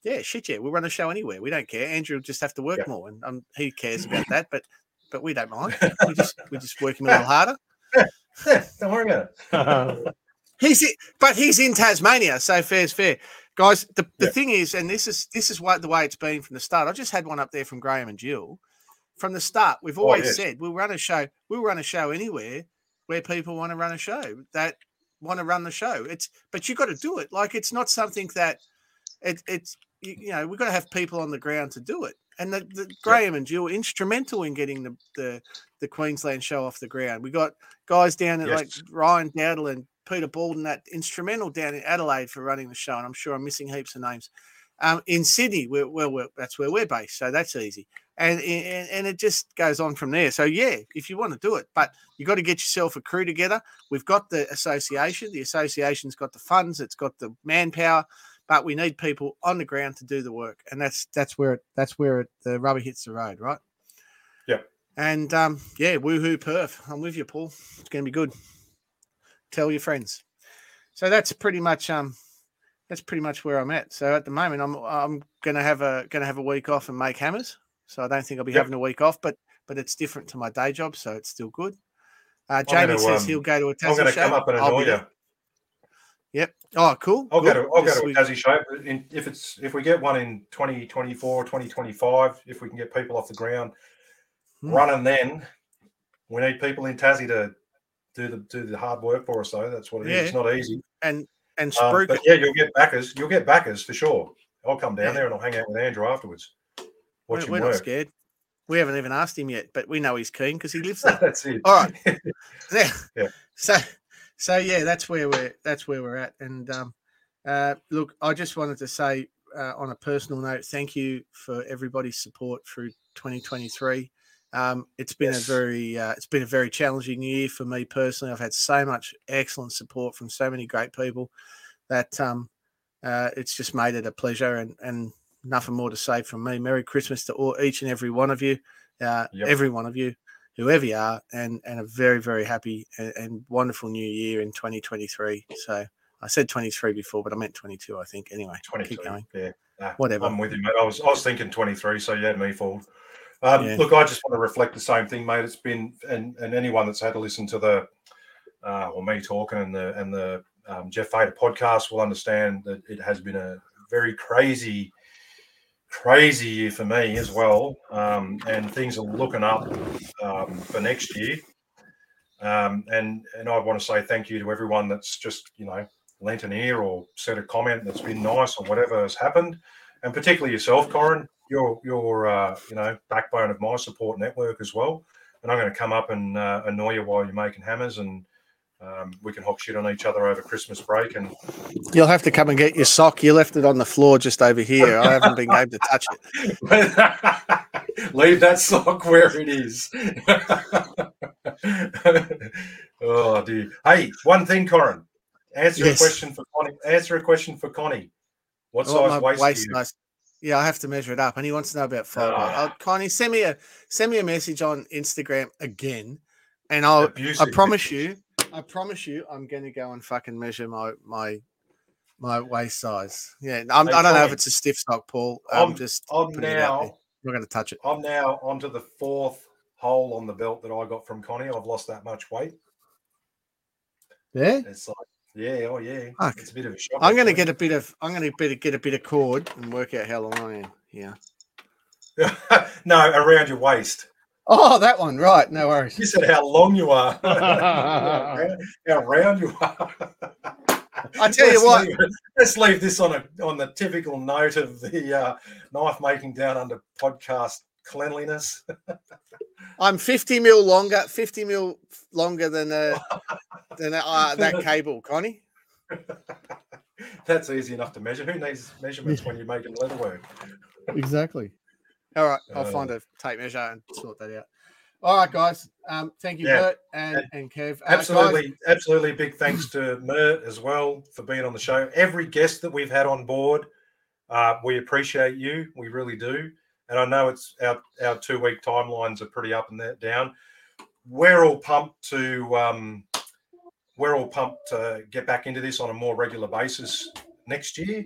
yeah, shit, yeah, we'll run a show anywhere. We don't care. Andrew will just have to work Yeah. more, and um, he cares about that. But but we don't mind. We just we just work him a little harder. Yeah, don't worry about it. He's i- but he's in Tasmania, so fair's fair, guys. The, the Yeah. thing is, and this is this is what the way it's been from the start. I just had one up there from Graham and Jill. From the start, we've oh, always Oh, yes. said we'll run a show. We'll run a show anywhere where people want to run a show that want to run the show. It's but you've got to do it. Like it's not something that it, it's you, you know we've got to have people on the ground to do it. And the, the Graham and Jill were instrumental in getting the, the the Queensland show off the ground. We got guys down at like Ryan Dowdle and Peter Baldwin, that instrumental down in Adelaide for running the show. And I'm sure I'm missing heaps of names. Um, in Sydney, we're, well, we're, that's where we're based, so that's easy. And, and and it just goes on from there. So yeah, if you want to do it, but you've got to get yourself a crew together. We've got the association. The association's got the funds. It's got the manpower, but we need people on the ground to do the work, and that's that's where it, that's where it, the rubber hits the road, right? Yeah. And um, yeah, woohoo, Perth. I'm with you, Paul. It's going to be good. Tell your friends. So that's pretty much um, that's pretty much where I'm at. So at the moment, I'm I'm gonna have a gonna have a week off and make hammers. So I don't think I'll be Yep. having a week off, but but it's different to my day job, so it's still good. Uh, gonna, Jamie says um, he'll go to a I'm going to show. come up and annoy you. there. Yep. Oh, cool. I'll go Good. to I'll go Yes, to a Tassie show. but In, if it's if we get one in 2024, 2025, if we can get people off the ground Hmm. running, then we need people in Tassie to do the do the hard work for us. Though that's what it is. Yeah. It's not easy. and and Um, but yeah, you'll get backers. You'll get backers for sure. I'll come down Yeah. there and I'll hang out with Andrew afterwards. we're, him we're not work. scared. We haven't even asked him yet, but we know he's keen because he lives there. That's it. All right. Yeah. Yeah. So so yeah, that's where we're that's where we're at. And um uh look, I just wanted to say uh, on a personal note, thank you for everybody's support through 2023. Um, it's been Yes. a very uh, it's been a very challenging year for me personally. I've had so much excellent support from so many great people that um, uh, it's just made it a pleasure and and nothing more to say from me. Merry Christmas to all, each and every one of you, uh, Yep. every one of you, whoever you are, and and a very very happy and, and wonderful new year in 2023. So I said 23 before, but I meant 22, I think. Anyway, 22. keep going. Yeah. Nah, Whatever. I'm with you, mate. I was I was thinking 23, so you had me fooled. Um, Yeah. Look, I just want to reflect the same thing, mate. It's been and and anyone that's had to listen to the uh, or me talking and the and the um, Jeff Fader podcast will understand that it has been a very crazy, crazy year for me as well. Um, and things are looking up um, for next year. Um, and and I want to say thank you to everyone that's just you know lent an ear or said a comment that's been nice or whatever has happened, and particularly yourself, Corin. You're you're uh, you know backbone of my support network as well. And I'm going to come up and uh, annoy you while you're making hammers, and um, we can hop shit on each other over Christmas break. And You'll have to come and get your sock. You left it on the floor just over here. I haven't been able to touch it. leave that sock where it is. oh dear. Hey, one thing, Corin. Answer Yes. a question for Connie. Answer a question for Connie. What Oh, size waist, waist size. Yeah, I have to measure it up, and he wants to know about photo. Ah. Oh, Connie, send me a send me a message on Instagram again, and I'll. I promise you, I promise you, I'm going to go and fucking measure my my my waist size. Yeah, I'm, I don't know if it's a stiff sock, Paul. I'm, I'm- just I'm putting it out there. now. I'm not going to touch it. I'm now onto the fourth hole on the belt that I got from Connie. I've lost that much weight. Yeah, It's like, yeah, oh yeah. Fuck. It's a bit of a shock. I'm going to get a bit of. I'm going to get a bit of cord and work out how long I am. Yeah. no, around your waist. Oh, that one. Right. No worries. You said how long you are. how round- how round you are. I tell you Let's what. leave let's leave this on a on the typical note of the uh, knife making down under podcast cleanliness. I'm 50 mil longer, 50 mil longer than uh, than uh, that cable, Connie. That's easy enough to measure. Who needs measurements when you're making leather work? Exactly. All right, I'll find Uh, a tape measure and sort that out. All right, guys. Um, thank you, Yeah. Bert and, And- Kev. Uh, guys, Absolutely, absolutely. Big thanks to Mert as well for being on the show. Every guest that we've had on board, uh, we appreciate you. We really do. And I know it's our our two week timelines are pretty up and that down. We're all pumped to um, we're all pumped to get back into this on a more regular basis next year.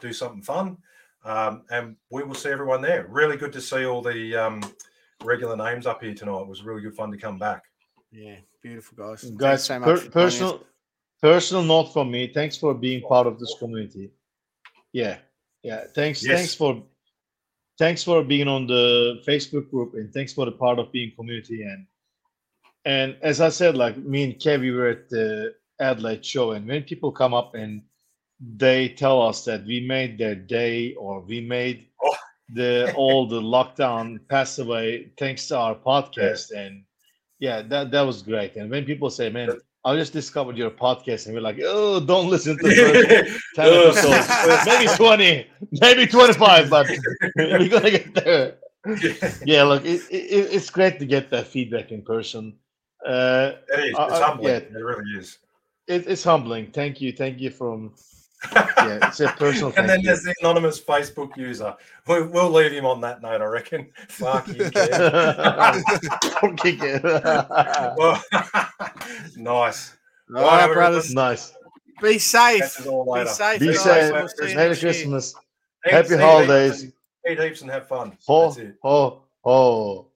do something fun. Um, and we will see everyone there. Really good to see all the um, regular names up here tonight. It was really good fun to come back. Yeah, beautiful guys. Thanks Guys, so per- for joining us. personal personal note from me. Thanks for being part of this community. Yeah, yeah. Thanks, Yes. thanks for thanks for being on the Facebook group, and thanks for the part of being community. And and as I said, like me and Kev, we were at the Adelaide show, and when people come up and they tell us that we made their day or we made Oh. the all the lockdown pass away thanks to our podcast and yeah that that was great and when people say man i just discovered your podcast and we're like oh don't listen to the first 10 Oh, episodes. maybe 20 maybe 25 but we're gonna get there yeah look it, it, it's great to get that feedback in person uh It is. It's uh, humbling. yeah. It really is. it, it's humbling thank you thank you from yeah it's a personal and thank then you. there's the anonymous Facebook user. We, we'll leave him on that note, I reckon. Fuck you, Kev. Don't kick it. well, nice. All right, Right, brothers. nice. Be safe. Catch us all Be safe. Be guys. safe. We'll see you Merry next year. Christmas. Eat, Happy eat holidays. heaps and- Eat heaps and have fun. Ho, That's it. ho, ho.